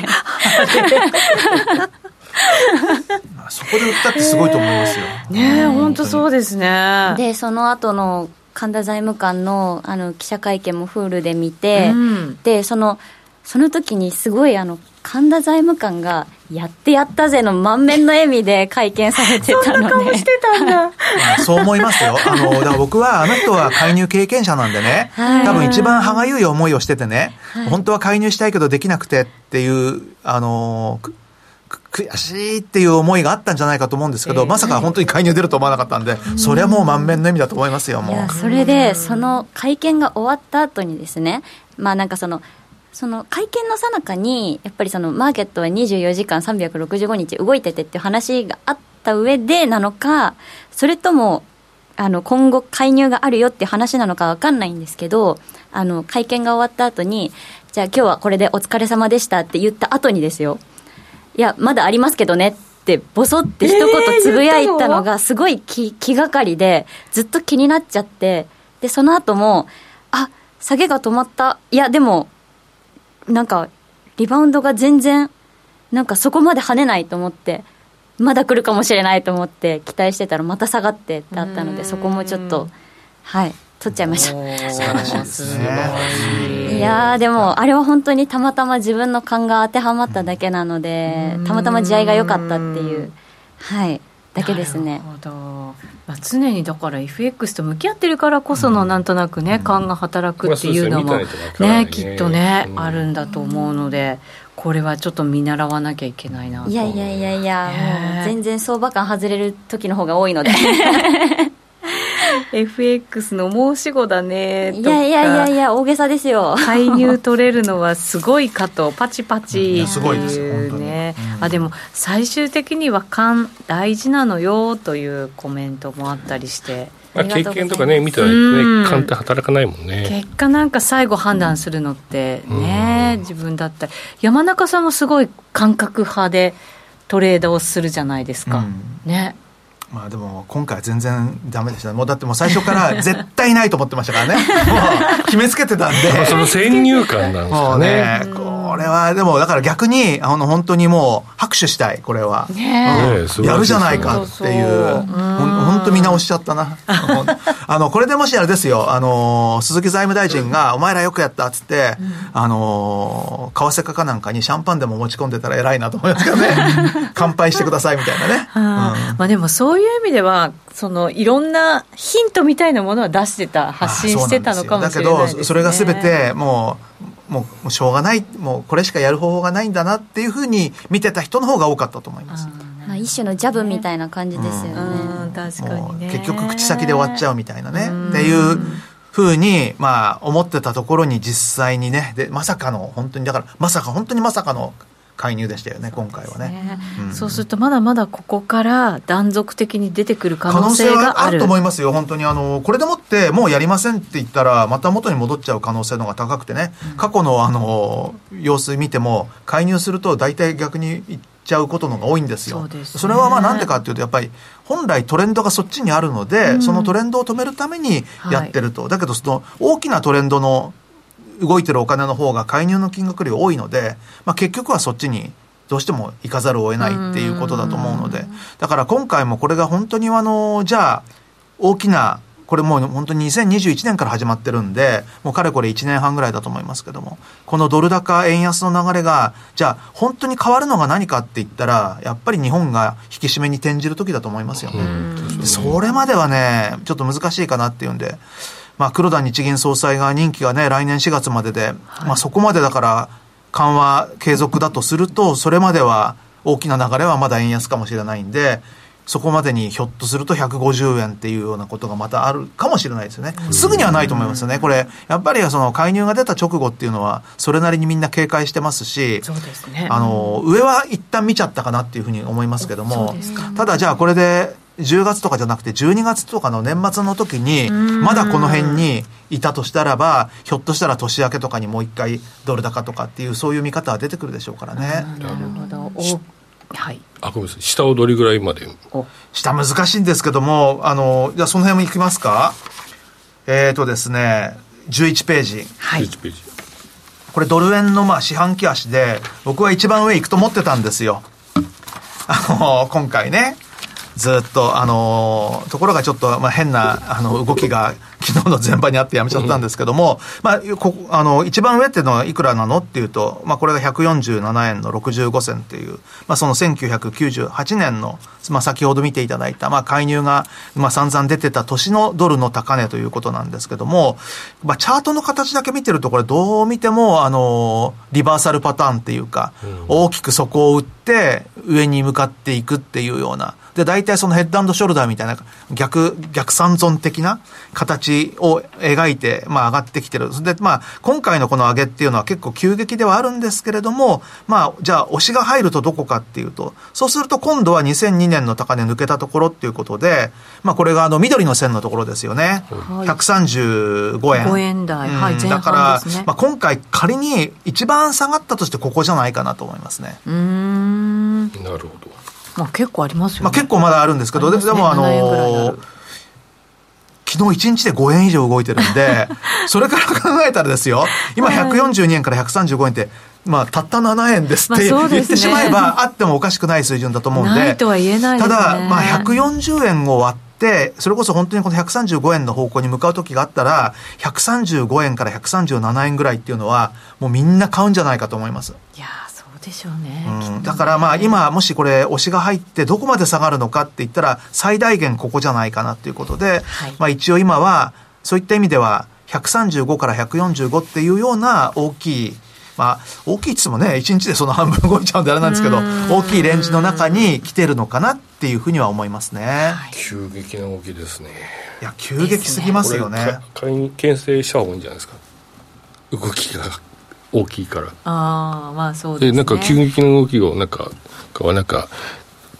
そこで売ったってすごいと思いますよ。ね本当そうですね。でその後の神田財務官のあの記者会見もフールで見て、うん、でそのその時にすごいあの神田財務官がやってやったぜの満面の笑みで会見されてたので。してたんだ。[LAUGHS] そう思いますよ。あのだから僕はあの人は介入経験者なんでね、はい、多分一番歯がゆい思いをしててね、はい、本当は介入したいけどできなくてっていうあの悔しいっていう思いがあったんじゃないかと思うんですけど、えー、まさか本当に介入出ると思わなかったんで、それはもう満面の笑みだと思いますよ、もう。それで、その会見が終わった後にですね、まあなんかその、その会見のさなかに、やっぱりそのマーケットは24時間365日動いててっていう話があった上でなのか、それとも、あの今後、介入があるよって話なのか分かんないんですけど、あの会見が終わった後に、じゃあ今日はこれでお疲れ様でしたって言った後にですよ、いや、まだありますけどねってボソって一言つぶやいたのがすごい気気がかりでずっと気になっちゃってでその後もあ下げが止まった。いやでもなんかリバウンドが全然なんかそこまで跳ねないと思ってまだ来るかもしれないと思って期待してたらまた下がってってあったのでそこもちょっとはい取っちゃいました。素晴らしい。ですねいやでもあれは本当にたまたま自分の勘が当てはまっただけなのでたまたま地合いが良かったっていう。はいだけですね。まあ、常にだから FX と向き合ってるからこそのなんとなくね、勘が働くっていうのもね。きっとね、あるんだと思うので。これはちょっと見習わなきゃいけないないやいやいやいや、もう全然相場感外れる時の方が多いので。[LAUGHS] FX の申し子だねいやいやいやいや大げさですよ。介入取れるのはすごいかとパチパチっていあでも最終的には勘大事なのよというコメントもあったりして。まあ、経験とかね見たらね勘って働かないもんね。結果なんか最後判断するのってね、自分だったり。山中さんもすごい感覚派でトレードをするじゃないですか、ねまあでも今回は全然ダメでした。もうだってもう最初から [LAUGHS] 絶対ないと思ってましたからね。もう決めつけてたんで。[LAUGHS] その先入観なんですかね。これはでもだから逆にあの本当にもう拍手したいこれは、ねうん、やるじゃないかっていう。本当見直しちゃったな。[LAUGHS] あのこれでもしあれですよ。あの鈴木財務大臣が「お前らよくやった」っつって、うん、あの為替価かなんかにシャンパンでも持ち込んでたら偉いなと思いますけどね。乾杯してくださいみたいなね、うん、まあでもそういう意味ではそのいろんなヒントみたいなものは出してた発信してたのかもしれないです、ね、だけどそれが全てもうもうしょうがないもうこれしかやる方法がないんだなっていうふうに見てた人の方が多かったと思います。まあ、一種のジャブみたいな感じですよね。うん、確かに、ね、結局口先で終わっちゃうみたいなね。っていうふうに、まあ、思ってたところに実際にねでまさかの本当にだからまさか本当にまさかの介入でしたよね、今回はね、そうすると、まだまだここから断続的に出てくる可能性がある。と思いますよ、本当に。あの、これでもって、もうやりませんって言ったら、また元に戻っちゃう可能性の方が高くてね、うん、過去のあの様子見ても、介入すると、大体逆にいっちゃうことのが多いんですよ。そ、ね、それはまあなんでかっていうと、やっぱり本来トレンドがそっちにあるので、うん、そのトレンドを止めるためにやってると、はい、だけどその大きなトレンドの動いてるお金の方が介入の金額より多いので、まあ、結局はそっちにどうしても行かざるを得ないっていうことだと思うので、だから今回もこれが本当にあの、じゃあ、大きな、これもう本当に2021年から始まってるんで、もうかれこれ1年半ぐらいだと思いますけども、このドル高円安の流れが、じゃあ本当に変わるのが何かって言ったら、やっぱり日本が引き締めに転じる時だと思いますよね。それまではね、ちょっと難しいかなっていうんで、まあ、黒田日銀総裁が任期がね、来年4月までで、まあ、そこまでだから、緩和継続だとすると、それまでは大きな流れはまだ円安かもしれないんで、そこまでにひょっとすると150円っていうようなことがまたあるかもしれないですよね。すぐにはないと思いますよね。これ、やっぱりその介入が出た直後っていうのは、それなりにみんな警戒してますし、そうですね。あの、上は一旦見ちゃったかなっていうふうに思いますけども、ただじゃあこれで10月とかじゃなくて12月とかの年末の時に、まだこの辺にいたとしたらば、ひょっとしたら年明けとかにもう一回ドル高とかっていう、そういう見方は出てくるでしょうからね。なるほど。はい。あ、ごめんなさい。下をどれぐらいまで？下難しいんですけども、あの、じゃあその辺もいきますか？えっ、ー、とですね、11ページ。はい。11ページ。これドル円のまあ四半期足で、僕は一番上行くと思ってたんですよ。あの、今回ね。ずっと、あのところがちょっと、まあ、変な、あの、動きが、昨日の前場にあってやめちゃったんですけども、まあ、こあの、一番上っていうのはいくらなのっていうと、まあ、これが147円の65銭っていう、まあ、その1998年の、まあ、先ほど見ていただいた、まあ、介入が、まあ、散々出てた年のドルの高値ということなんですけども、まあ、チャートの形だけ見てると、これどう見ても、あの、リバーサルパターンっていうか、大きく底を打って、上に向かっていくっていうような、で、大体そのヘッドショルダーみたいな逆、逆三尊的な形を描いて、まあ上がってきてる。で、まあ今回のこの上げっていうのは結構急激ではあるんですけれども、まあじゃあ押しが入るとどこかっていうと、そうすると今度は2002年の高値抜けたところっていうことで、まあこれがあの緑の線のところですよね。はい、135円。5円台。うん、はい、だから、まあ今回仮に一番下がったとしてここじゃないかなと思いますね。うん。なるほど。まあ、結構ありますよ、ね、まあ、結構まだあるんですけど、ね、でもあのー、昨日1日で5円以上動いてるんで、[LAUGHS] それから考えたらですよ、今142円から135円って、まあ、たった7円ですって言ってしまえば、あってもおかしくない水準だと思うんで、ただ、まあ、140円を割って、それこそ本当にこの135円の方向に向かう時があったら、135円から137円ぐらいっていうのは、もうみんな買うんじゃないかと思います。いやでしょうね、うん、だからまあ今もしこれ押しが入ってどこまで下がるのかって言ったら最大限ここじゃないかなっていうことで、はい、まあ一応今はそういった意味では135から145っていうような大きいまあ、大きいっつもね、1日でその半分動いちゃうんであれなんですけど、大きいレンジの中に来てるのかなっていうふうには思いますね。急激な動きですね。いや、急激すぎますよね。買いに牽制した方がいいんじゃないですか。動きが大きいから。ああまあそうですね。でなんか急激な動きをなんかはなんか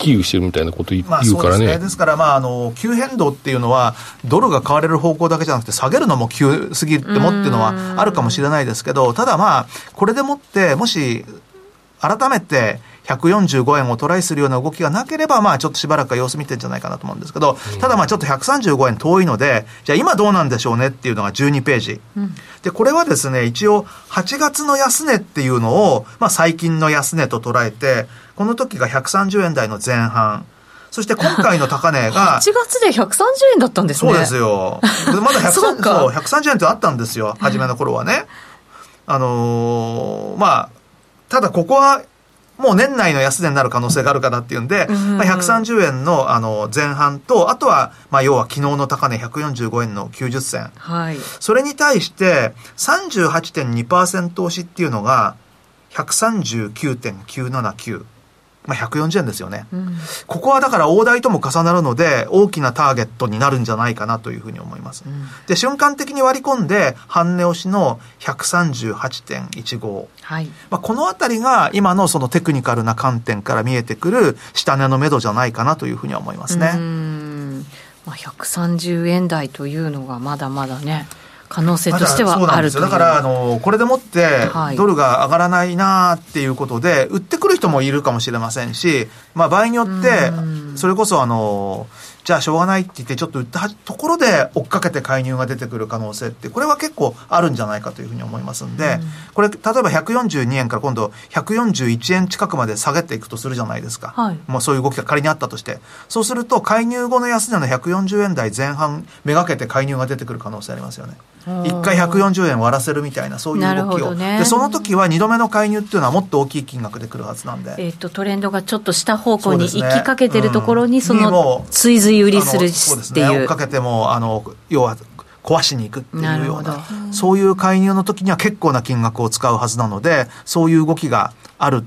危惧してるみたいなこと言,、まあ、うからね。ですから、まあ、あの、急変動っていうのは、ドルが買われる方向だけじゃなくて、下げるのも急すぎてもっていうのはあるかもしれないですけど、ただまあ、これでもって、もし、改めて、145円をトライするような動きがなければ、まあちょっとしばらくは様子見てんじゃないかなと思うんですけど、ただまあちょっと135円遠いので、じゃあ今どうなんでしょうねっていうのが12ページ。で、これはですね、一応8月の安値っていうのを、まあ最近の安値と捉えて、この時が130円台の前半。そして今回の高値が。[LAUGHS] 8月で130円だったんですね。そうですよ。まだ130 [LAUGHS] そう130円ってあったんですよ。初めの頃はね。あのー、まあ、ただここはもう年内の安値になる可能性があるかなっていうんで、うんまあ、130円のあの前半と、あとは、まあ、要は昨日の高値145円の90銭。はい。それに対して、38.2%押しっていうのが、139.979。まあ、140円ですよね、うん、ここはだから大台とも重なるので大きなターゲットになるんじゃないかなというふうに思います、うん、で瞬間的に割り込んで半値押しの138.15、はい。まあ、この辺りが今のそのテクニカルな観点から見えてくる下値の目処じゃないかなというふうには思いますね。まあ、130円台というのがまだまだね可能性としてはあるだからあのこれでもってドルが上がらないなっていうことで、売ってくる人もいるかもしれませんし、まあ、場合によってそれこそあのじゃあしょうがないって言ってちょっと売ったところで追っかけて介入が出てくる可能性ってこれは結構あるんじゃないかというふうに思いますんで、これ例えば142円から今度141円近くまで下げていくとするじゃないですか、はい、もうそういう動きが仮にあったとして。そうすると介入後の安値の140円台前半めがけて介入が出てくる可能性ありますよね。1回140円割らせるみたいなそういう動きを、ね、でその時は2度目の介入っていうのはもっと大きい金額でくるはずなんで、えーと、トレンドがちょっと下方向に行きかけてるところにその追随売りするっていう、ね、追っかけてもあの要は壊しに行くっていうようなそういう介入の時には結構な金額を使うはずなのでそういう動きがある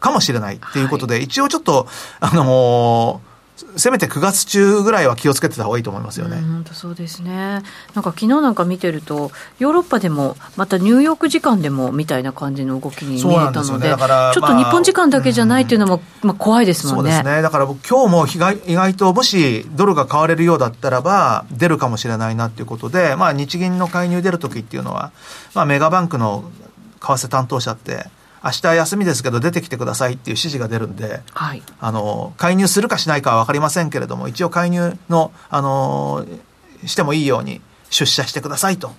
かもしれないっていうことで、はい、一応ちょっとあのーせめて9月中ぐらいは気をつけてた方がいいと思いますよね。本当そうですね。なんか昨日なんか見てると、ヨーロッパでも、またニューヨーク時間でもみたいな感じの動きに見えたので、でね、ちょっと日本時間だけじゃないっていうのも、まあ、怖いですもんね。そうですね。だから僕今日も意外意外ともしドルが買われるようだったらば、出るかもしれないなっていうことで、まあ日銀の介入出るときっていうのは、まあメガバンクの為替担当者って、明日休みですけど出てきてくださいっていう指示が出るんで、はい、あの介入するかしないかは分かりませんけれども一応介入のあのしてもいいように出社してくださいと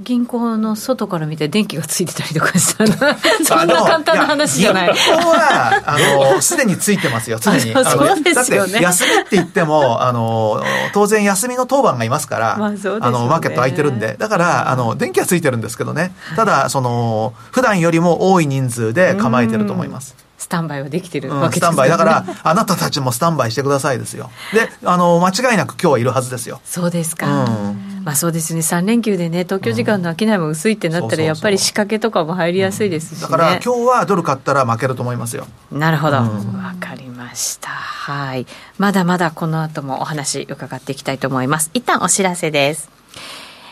銀行の外から見て電気がついてたりとかしたら [LAUGHS] そんな簡単な話じゃない。銀行はあのすでについてますよ [LAUGHS] 常に。そうですよ、ね、だって休みって言ってもあの当然休みの当番がいますから、まあね、あのマーケット空いてるんで。だからあの電気はついてるんですけどね。ただその普段よりも多い人数で構えてると思います。スタンバイはできてるわけです、ね、スタンバイ。だからあなたたちもスタンバイしてくださいですよ。であの間違いなく今日はいるはずですよ。そうですか、うんまあそうですね、3連休でね、東京時間の商いも薄いってなったら、やっぱり仕掛けとかも入りやすいですし、ね、だから今日はドル買ったら負けると思いますよ。なるほど、わ、うん、かりました。はい。まだまだこの後もお話伺っていきたいと思います。一旦お知らせです。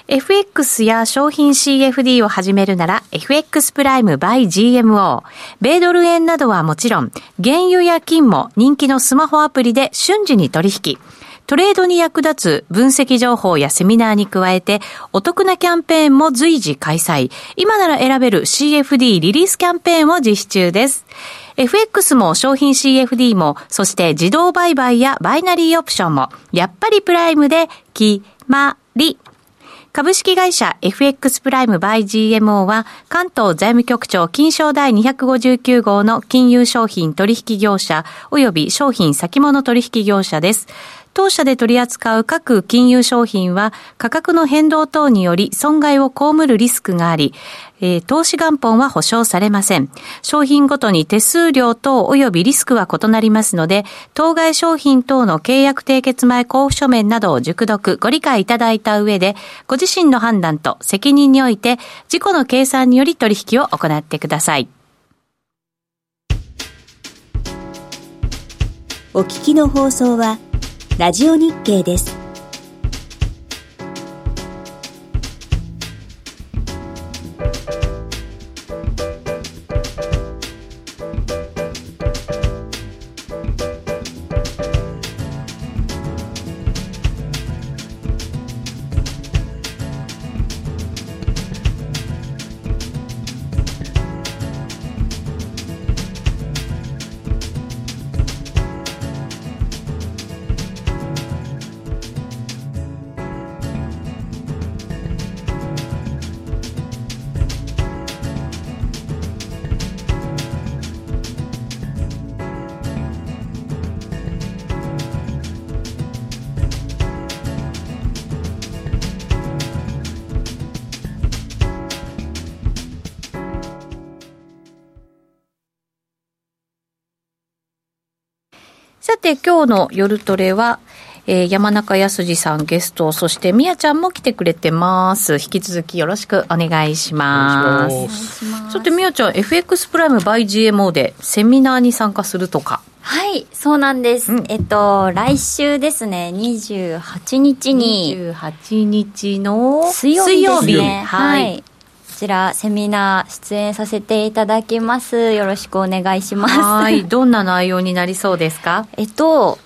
FX や商品 CFD を始めるなら FX プライム by GMO。米ドル円などはもちろん、原油や金も人気のスマホアプリで瞬時に取引。トレードに役立つ分析情報やセミナーに加えて、お得なキャンペーンも随時開催。今なら選べる CFD リリースキャンペーンを実施中です。FX も商品 CFD も、そして自動売買やバイナリーオプションも、やっぱりプライムで決まり。株式会社 FX プライムバイ GMO は関東財務局長金賞第259号の金融商品取引業者及び商品先物取引業者です。当社で取り扱う各金融商品は価格の変動等により損害を被るリスクがあり、えー、投資元本は保証されません。商品ごとに手数料等及びリスクは異なりますので、当該商品等の契約締結前交付書面などを熟読、ご理解いただいた上で、ご自身の判断と責任において、自己の計算により取引を行ってください。お聞きの放送は、ラジオ日経です。さて、今日の夜トレは、えー、山中康さんゲスト、そしてみやちゃんも来てくれてます。引き続きよろしくお願いします。そしてみやちゃん、FX プライム by GMO でセミナーに参加するとか。はい、そうなんです。うん、えっと、来週ですね、28日に。28日の水曜日ですね。はい。ちらセミナー出演させていただきます。よろしくお願いします。はい。どんな内容になりそうですか？[LAUGHS] えっと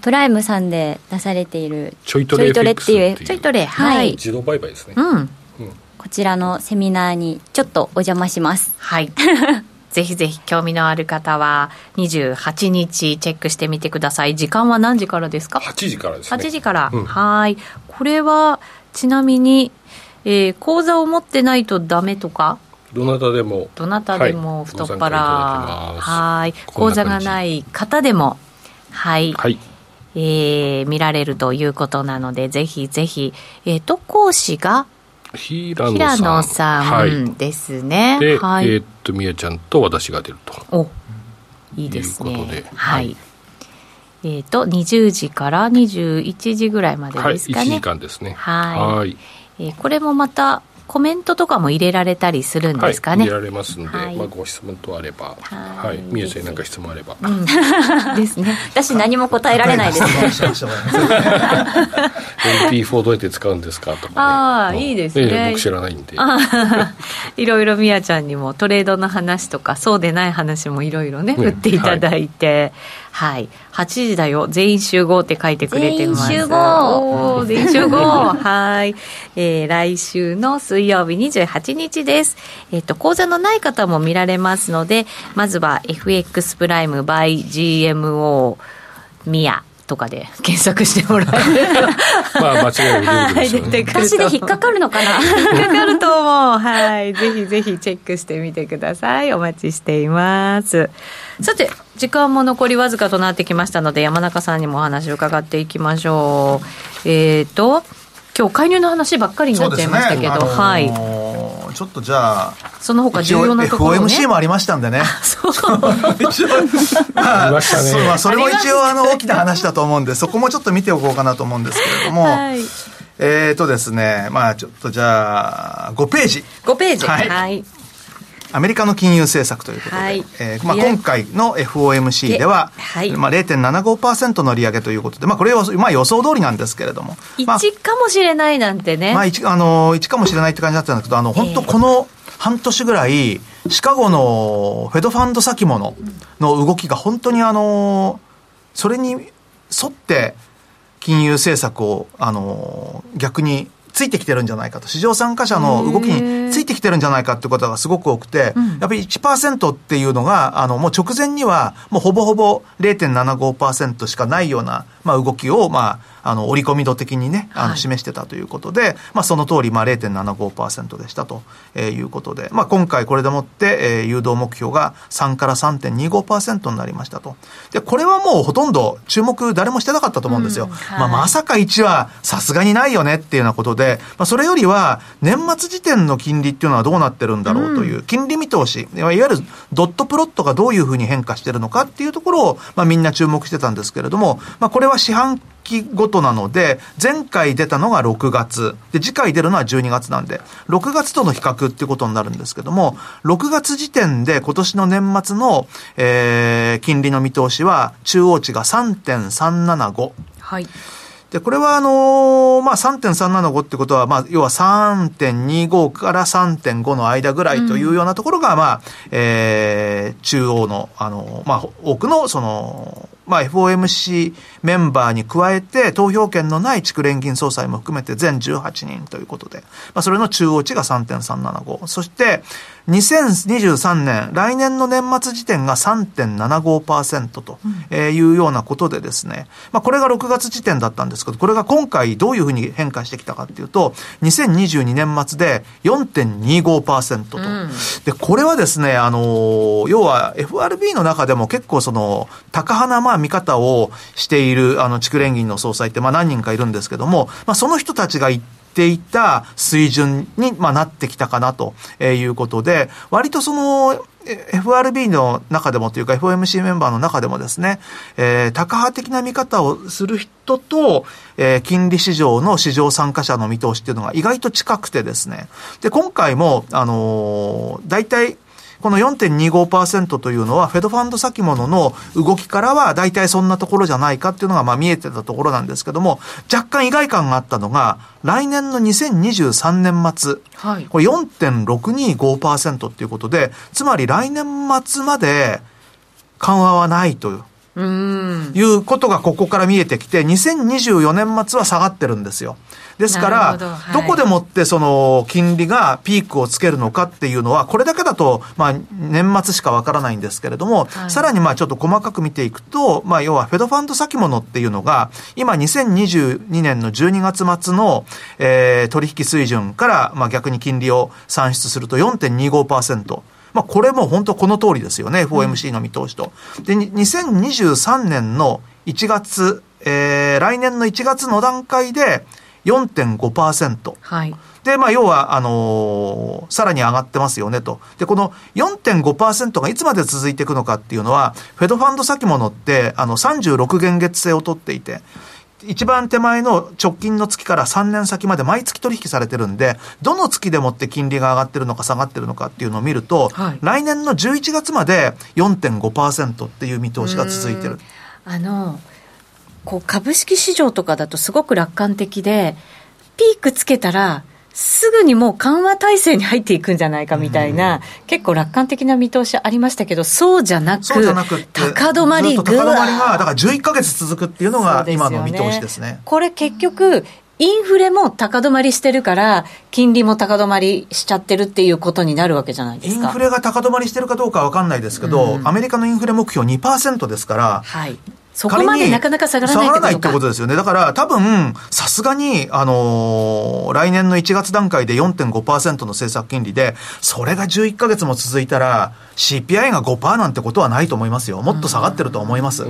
プライムさんで出されているちょいトレっていうちょいトレはい、自動売買ですね。うん、うん、こちらのセミナーにちょっとお邪魔します。はい。[LAUGHS] ぜひぜひ興味のある方は28日チェックしてみてください。時間は何時からですか？8時からですね。8時から、うん、はい。これはちなみにえー、口座を持ってないとダメとか？どなたでも。どなたでも太っ腹。はい。口座がない方でもはい、はい、えー、見られるということなのでぜひぜひ。えっ、ー、と講師が平野さん。ですね、で、はい、えー、っとみやちゃんと私が出ると。おいいですね。はい、はい。えーと、と20時から21時ぐらいまでですかね。はい、1時間ですね。はい。はいえー、これもまたコメントとかも入れられたりするんですかね、はい、入れられますんで、はい、まあ、ご質問等あればはい、宮さんなんか質問あれば、うん、[LAUGHS] ですね。私何も答えられないです。ね MP4 どうやって使うんですかとか、ね、ああいいですね、えー、僕知らないんで。[LAUGHS] いろいろ宮ちゃんにもトレードの話とかそうでない話もいろいろね振っていただいて、はい、8時だよ。全員集合って書いてくれてます。全員集合。[LAUGHS] 全員集合。はい、えー、来週の水曜日28日です。えっ、ー、と講座のない方も見られますのでまずは FX プライム by GMO ミヤとかで検索してもらえる [LAUGHS] まあ間違いなく出てくる私で引っかかるのかな？引っかかると思う。はいぜひぜひチェックしてみてください。お待ちしています。さて時間も残りわずかとなってきましたので山中さんにもお話を伺っていきましょう。えっ、ー、と今日介入の話ばっかりになっちゃいましたけど、ね。あのー、はいちょっとじゃあその他重要なところ、ね、FOMC もありましたんでね。そう。まあ、まそまあ、それも一応あの大きな話だと思うんでそこもちょっと見ておこうかなと思うんですけれども、はい、えっ、ー、とですねまあちょっとじゃあ5ページ。5ページ。はい、はいアメリカの金融政策ということで、はい、えー、まあ、今回の FOMC では、はい、まあ、0.75%の利上げということで、まあ、これは、まあ、予想通りなんですけれども。1かもしれないなんてね。まあ、1, あの1かもしれないって感じだったんですけど、あの、本当この半年ぐらい、シカゴのフェドファンド先物の動きが本当にあの、それに沿って金融政策を、あの、逆についてきてるんじゃないかと、市場参加者の動きについてきてるんじゃないかってことがすごく多くて、うん、やっぱり1%っていうのが、あの、もう直前には、もうほぼほぼ0.75%しかないような、まあ、動きを、まあ、あの、折り込み度的にね、あの、示してたということで、はい、まあ、その通り、まあ、0.75%でしたということで、まあ、今回これでもって、えー、誘導目標が3から3.25%になりましたと。で、これはもうほとんど注目誰もしてなかったと思うんですよ。うんはい、まあ、まさか1はさすがにないよねっていうようなことで、まあ、それよりは、年末時点の金利っていうのはどうなってるんだろうという、金利見通し、いわゆるドットプロットがどういうふうに変化してるのかっていうところを、まあ、みんな注目してたんですけれども、まあ、これは四半期ごとなので、前回出たのが6月、で、次回出るのは12月なんで、6月との比較っていうことになるんですけども、6月時点で今年の年末の、えー、金利の見通しは、中央値が3.375。はい。で、これはあのー、まあ、3.375ってことは、まあ、要は3.25から3.5の間ぐらいというようなところが、まあ、えー、中央の、あのー、まあ、多くの、その、まあ、FOMC メンバーに加えて、投票権のない地区連銀総裁も含めて全18人ということで、まあ、それの中央値が3.375。そして、2023年、来年の年末時点が3.75%というようなことでですね、まあ、これが6月時点だったんですけど、これが今回どういうふうに変化してきたかっていうと、2022年末で4.25%と。うん、で、これはですね、あの、要は FRB の中でも結構その、高派なまあ見方をしている、あの、地区連銀の総裁ってまあ何人かいるんですけども、まあその人たちが言ってていた水準に、まあ、なってきたかなということで、割とその、FRB の中でもというか FOMC メンバーの中でもですね、えー、高派的な見方をする人と、えー、金利市場の市場参加者の見通しっていうのが意外と近くてですね。で、今回も、あのー、大体この4.25%というのは、フェドファンド先物の動きからは、大体そんなところじゃないかっていうのが、まあ見えてたところなんですけども、若干意外感があったのが、来年の2023年末、はい、これ4.625%っていうことで、つまり来年末まで緩和はないという。いうことがここから見えてきて、2024年末は下がってるんですよ。ですから、どはい、どこでもってその金利がピークをつけるのかっていうのは、これだけだと、まあ、年末しかわからないんですけれども、はい、さらにまあちょっと細かく見ていくと、まあ、要はフェドファンド先物っていうのが、今2022年の12月末の、えー、取引水準から、まあ、逆に金利を算出すると4.25%。まあ、これも本当この通りですよね、FOMC の見通しと。で、2023年の1月、えー、来年の1月の段階で4.5%。はい。で、まあ、要は、あのー、さらに上がってますよねと。で、この4.5%がいつまで続いていくのかっていうのは、フェドファンド先物って、あの、36元月制を取っていて、一番手前の直近の月から3年先まで毎月取引されてるんで、どの月でもって金利が上がってるのか下がってるのかっていうのを見ると、はい、来年の11月まで4.5%っていう見通しが続いてる。あの、こう株式市場とかだとすごく楽観的で、ピークつけたら、すぐにもう緩和体制に入っていくんじゃないかみたいな、うん、結構楽観的な見通しありましたけど、そうじゃなく、なく高止まり、高止まりが、だから11か月続くっていうのが今の見通しですね。すねこれ結局、インフレも高止まりしてるから、金利も高止まりしちゃってるっていうことになるわけじゃないですか。インフレが高止まりしてるかどうかは分かんないですけど、うん、アメリカのインフレ目標2%ですから、はい、そこまでなかなか下がらない下がらないってことですよね。だから、多分、さすがに、あのー、来年の1月段階で4.5%の政策金利で、それが11ヶ月も続いたら、CPI が5%なんてことはないと思いますよ。もっと下がってると思います。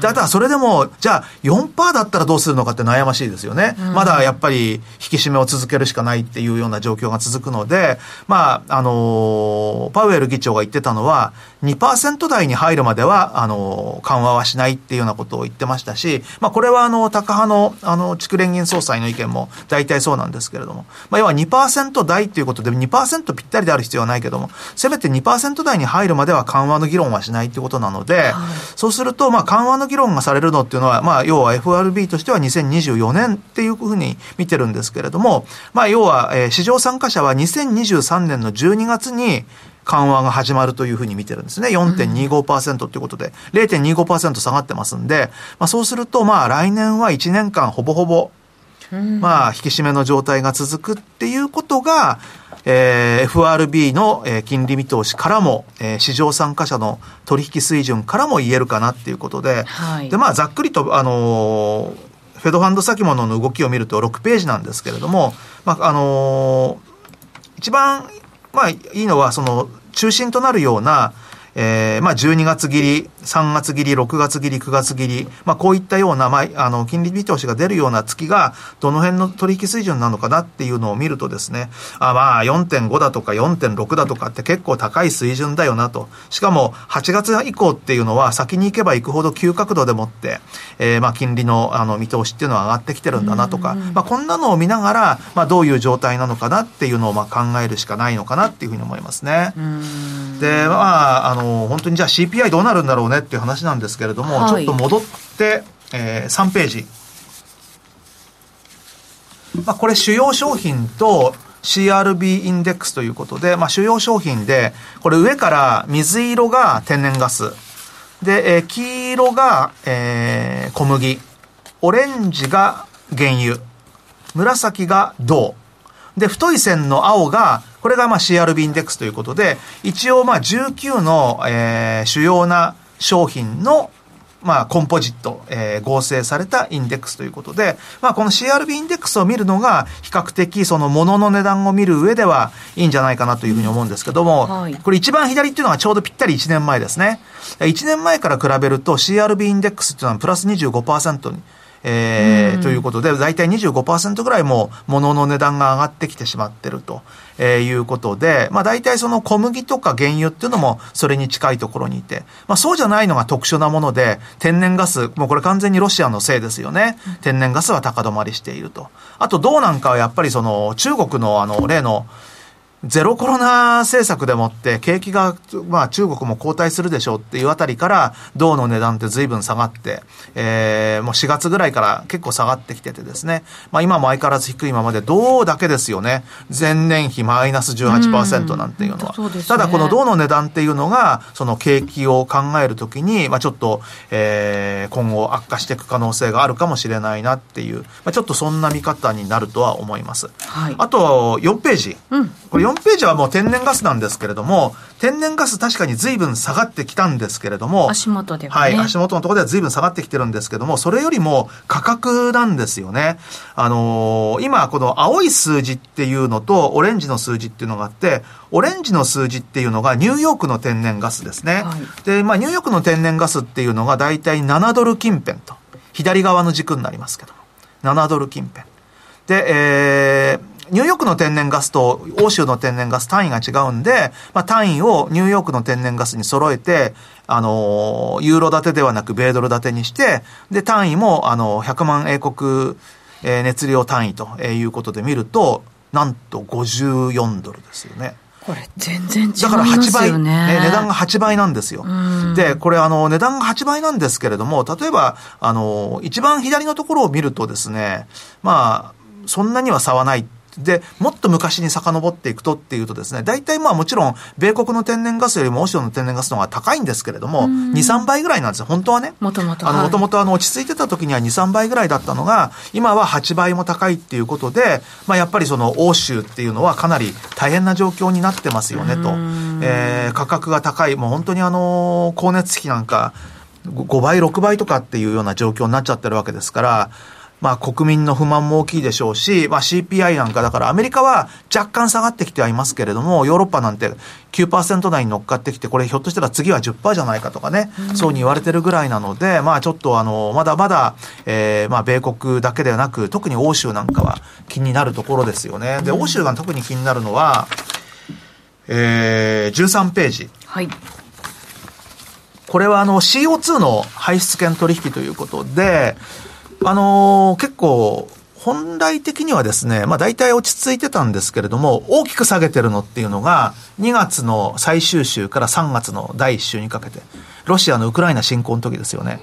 で、あとはそれでも、じゃあ4%だったらどうするのかって悩ましいですよね。まだやっぱり引き締めを続けるしかないっていうような状況が続くので、まあ、あのー、パウエル議長が言ってたのは、2%台に入るまでは、あのー、緩和はしないっていうようなことを言ってましたし、まあ、これはあの、高派の、あの、地区連銀総裁の意見も大体そうなんですけれども、まあ、要は2%台っていうことで2%ぴったりである必要はないけども、せめて2%台に入るまでは緩和の議論はしないってことなので、はい、そうすると、まあ、緩和の議論がされるのっていうのは、まあ、要は FRB としては2024年っていうふうに見てるんですけれども、まあ、要は、えー、市場参加者は2023年の12月に、緩和が始まるというふうに見てるんですね。4.25%ということで、0.25%下がってますんで、まあそうすると、まあ来年は1年間ほぼほぼ、まあ引き締めの状態が続くっていうことが、えー、FRB の、えー、金利見通しからも、えー、市場参加者の取引水準からも言えるかなっていうことで、はい、で、まあ、ざっくりと、あのー、フェドファンド先物の動きを見ると6ページなんですけれども、まあ、あのー、一番、まあ、いいのは、その、中心となるような、えー、まあ、12月切り、3月切り、6月切り、9月切り、まあ、こういったような、まあ、あの、金利見通しが出るような月が、どの辺の取引水準なのかなっていうのを見るとですね、あまあ、4.5だとか4.6だとかって結構高い水準だよなと。しかも、8月以降っていうのは、先に行けば行くほど急角度でもって、えー、まあ、金利の、あの、見通しっていうのは上がってきてるんだなとか、まあ、こんなのを見ながら、まあ、どういう状態なのかなっていうのを、まあ、考えるしかないのかなっていうふうに思いますね。で、まあ、あの、本当にじゃあ CPI どうなるんだろうねっていう話なんですけれども、はい、ちょっと戻って、えー、3ページ。まあ、これ主要商品と CRB インデックスということで、まあ、主要商品で、これ上から水色が天然ガス。で、えー、黄色が、えー、小麦。オレンジが原油。紫が銅。で、太い線の青が、これがまあ CRB インデックスということで、一応まあ19の、えー、主要な商品のまあ、コンポジット、えー、合成されたインデックスということで、まあ、この CRB インデックスを見るのが、比較的、その物の値段を見る上ではいいんじゃないかなというふうに思うんですけども、はい、これ一番左っていうのはちょうどぴったり1年前ですね。1年前から比べると CRB インデックスっていうのはプラス25%に、えー、ということで、大体25%ぐらいも物の値段が上がってきてしまってると、えー、いうことで、まあ大体その小麦とか原油っていうのもそれに近いところにいて、まあそうじゃないのが特殊なもので、天然ガス、もうこれ完全にロシアのせいですよね。天然ガスは高止まりしていると。あと銅なんかはやっぱりその中国のあの例のゼロコロナ政策でもって景気が、まあ中国も後退するでしょうっていうあたりから銅の値段って随分下がって、えー、もう4月ぐらいから結構下がってきててですね。まあ今も相変わらず低いままで銅だけですよね。前年比マイナス18%なんていうのは。うね、ただこの銅の値段っていうのが、その景気を考えるときに、まあちょっと、えー、今後悪化していく可能性があるかもしれないなっていう、まあちょっとそんな見方になるとは思います。はい、あと4ページ。うん、これ4ページはもう天然ガスなんですけれども、天然ガス確かに随分下がってきたんですけれども、足元では、ね、はい、足元のところでは随分下がってきてるんですけども、それよりも価格なんですよね。あのー、今この青い数字っていうのとオレンジの数字っていうのがあって、オレンジの数字っていうのがニューヨークの天然ガスですね。はい、で、まあニューヨークの天然ガスっていうのが大体7ドル近辺と、左側の軸になりますけども、7ドル近辺。で、えー、ニューヨークの天然ガスと欧州の天然ガス単位が違うんで、まあ、単位をニューヨークの天然ガスに揃えて、あの、ユーロ建てではなく米ドル建てにして、で、単位も、あの、100万英国、えー、熱量単位ということで見ると、なんと54ドルですよね。これ全然違いますよね。だから8倍、ね、値段が8倍なんですよ。で、これあの、値段が8倍なんですけれども、例えば、あの、一番左のところを見るとですね、まあ、そんなには差はないで、もっと昔に遡っていくとっていうとですね、大体まあもちろん、米国の天然ガスよりも欧州の天然ガスの方が高いんですけれども、2、3倍ぐらいなんですよ、本当はね。もともと。あの、もともとあの、落ち着いてた時には2、3倍ぐらいだったのが、今は8倍も高いっていうことで、まあやっぱりその欧州っていうのはかなり大変な状況になってますよねと。えー、価格が高い、もう本当にあの、光熱費なんか、5倍、6倍とかっていうような状況になっちゃってるわけですから、まあ国民の不満も大きいでしょうし、まあ CPI なんかだからアメリカは若干下がってきてはいますけれども、ヨーロッパなんて9%台に乗っかってきて、これひょっとしたら次は10%じゃないかとかね、うん、そうに言われてるぐらいなので、まあちょっとあの、まだまだ、えー、まあ米国だけではなく、特に欧州なんかは気になるところですよね。で、欧州が特に気になるのは、えー、13ページ。はい。これはあの CO2 の排出権取引ということで、あのー、結構、本来的にはですね、まあ大体落ち着いてたんですけれども、大きく下げてるのっていうのが、2月の最終週から3月の第1週にかけて、ロシアのウクライナ侵攻の時ですよね。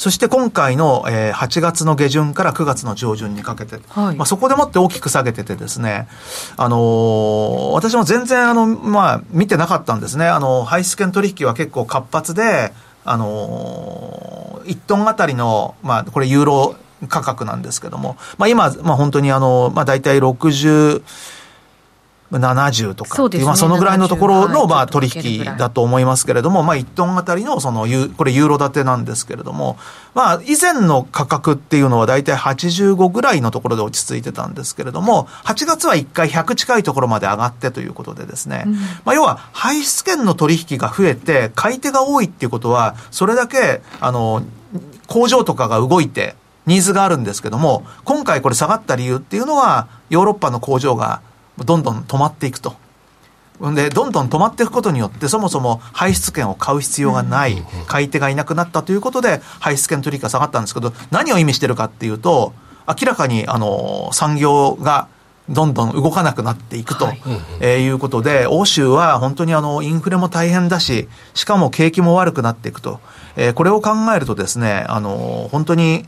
そして今回の、えー、8月の下旬から9月の上旬にかけて、はい、まあそこでもって大きく下げててですね、あのー、私も全然あの、まあ見てなかったんですね。あの、排出権取引は結構活発で、あのー、1トンあたりの、まあ、これユーロ価格なんですけども、まあ今、まあ本当にあの、まあ大体60、70とかっていう、ね、まあそのぐらいのところの、まあ取引だと思いますけれども、まあ1トンあたりのその、これユーロ建てなんですけれども、まあ以前の価格っていうのは大体85ぐらいのところで落ち着いてたんですけれども、8月は1回100近いところまで上がってということでですね、うん、まあ要は排出権の取引が増えて、買い手が多いっていうことは、それだけ、あの、工場とかが動いて、ニーズがあるんですけども、今回これ下がった理由っていうのは、ヨーロッパの工場がどんどん止まっていくと。で、どんどん止まっていくことによって、そもそも排出権を買う必要がない、買い手がいなくなったということで、排出権取引が下がったんですけど、何を意味してるかっていうと、明らかに、あの、産業が、どんどん動かなくなっていくと、はい、えー、いうことで、欧州は本当にあの、インフレも大変だし、しかも景気も悪くなっていくと。えー、これを考えるとですね、あの、本当に、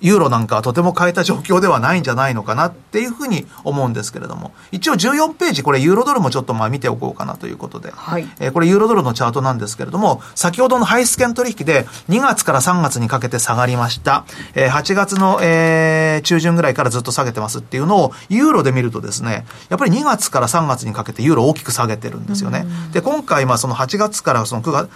ユーロなんかはとても変えた状況ではないんじゃないのかなっていうふうに思うんですけれども、一応14ページ、これユーロドルもちょっとまあ見ておこうかなということで、はい、えー、これユーロドルのチャートなんですけれども、先ほどのハイスキャン取引で2月から3月にかけて下がりました。えー、8月の、えー、中旬ぐらいからずっと下げてますっていうのをユーロで見るとですね、やっぱり2月から3月にかけてユーロ大きく下げてるんですよね。で、今回まあその8月からその9月、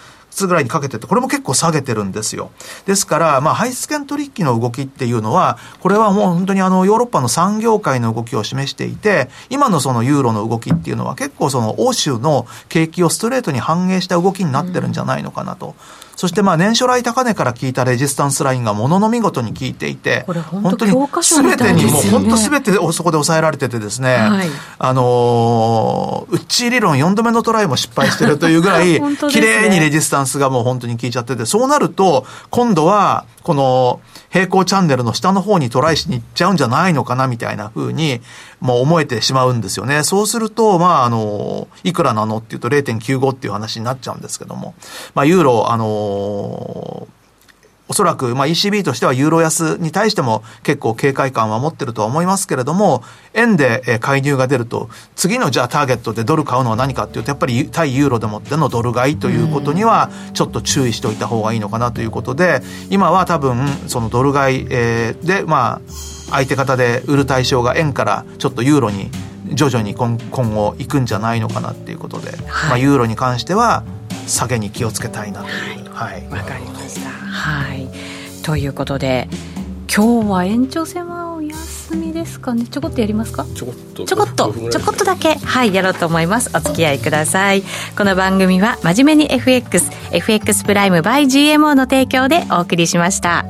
ぐらいにかけてて、これも結構下げてるんですよ。ですから、まあ、排出権取引の動きっていうのは、これはもう本当にあの、ヨーロッパの産業界の動きを示していて、今のそのユーロの動きっていうのは結構その欧州の景気をストレートに反映した動きになってるんじゃないのかなと。そしてまあ年初来高値から効いたレジスタンスラインがものの見事に効いていて、本当に全てに、もう本当全てそこで抑えられててですね、はい、あのー、ウッチー理論4度目のトライも失敗してるというぐらい、[LAUGHS] 綺麗にレジスタンスがもう本当に効いちゃってて、そうなると、今度は、この平行チャンネルの下の方にトライしに行っちゃうんじゃないのかなみたいな風に、もう思えてしまうんですよね。そうすると、まあ、あの、いくらなの？っていうと0.95っていう話になっちゃうんですけども、まあ、ユーロ、あのおそらく、まあ、ECB としてはユーロ安に対しても結構警戒感は持ってるとは思いますけれども、円で介入が出ると、次のじゃあターゲットでドル買うのは何かっていうと、やっぱり対ユーロでもってのドル買いということには、ちょっと注意しておいた方がいいのかなということで、今は多分、そのドル買いで、まあ、相手方で売る対象が円からちょっとユーロに徐々に今今後行くんじゃないのかなっていうことで、はい、まあ、ユーロに関しては下げに気をつけたいなという。はい、わ、はい、かりました。はい。ということで、今日は延長戦はお休みですかね？ちょこっとやりますか？ちょこっと。ちょこっと、ちょこっとだけ、はい、やろうと思います。お付き合いください。この番組は真面目に FX、FX プライム by GMO の提供でお送りしました。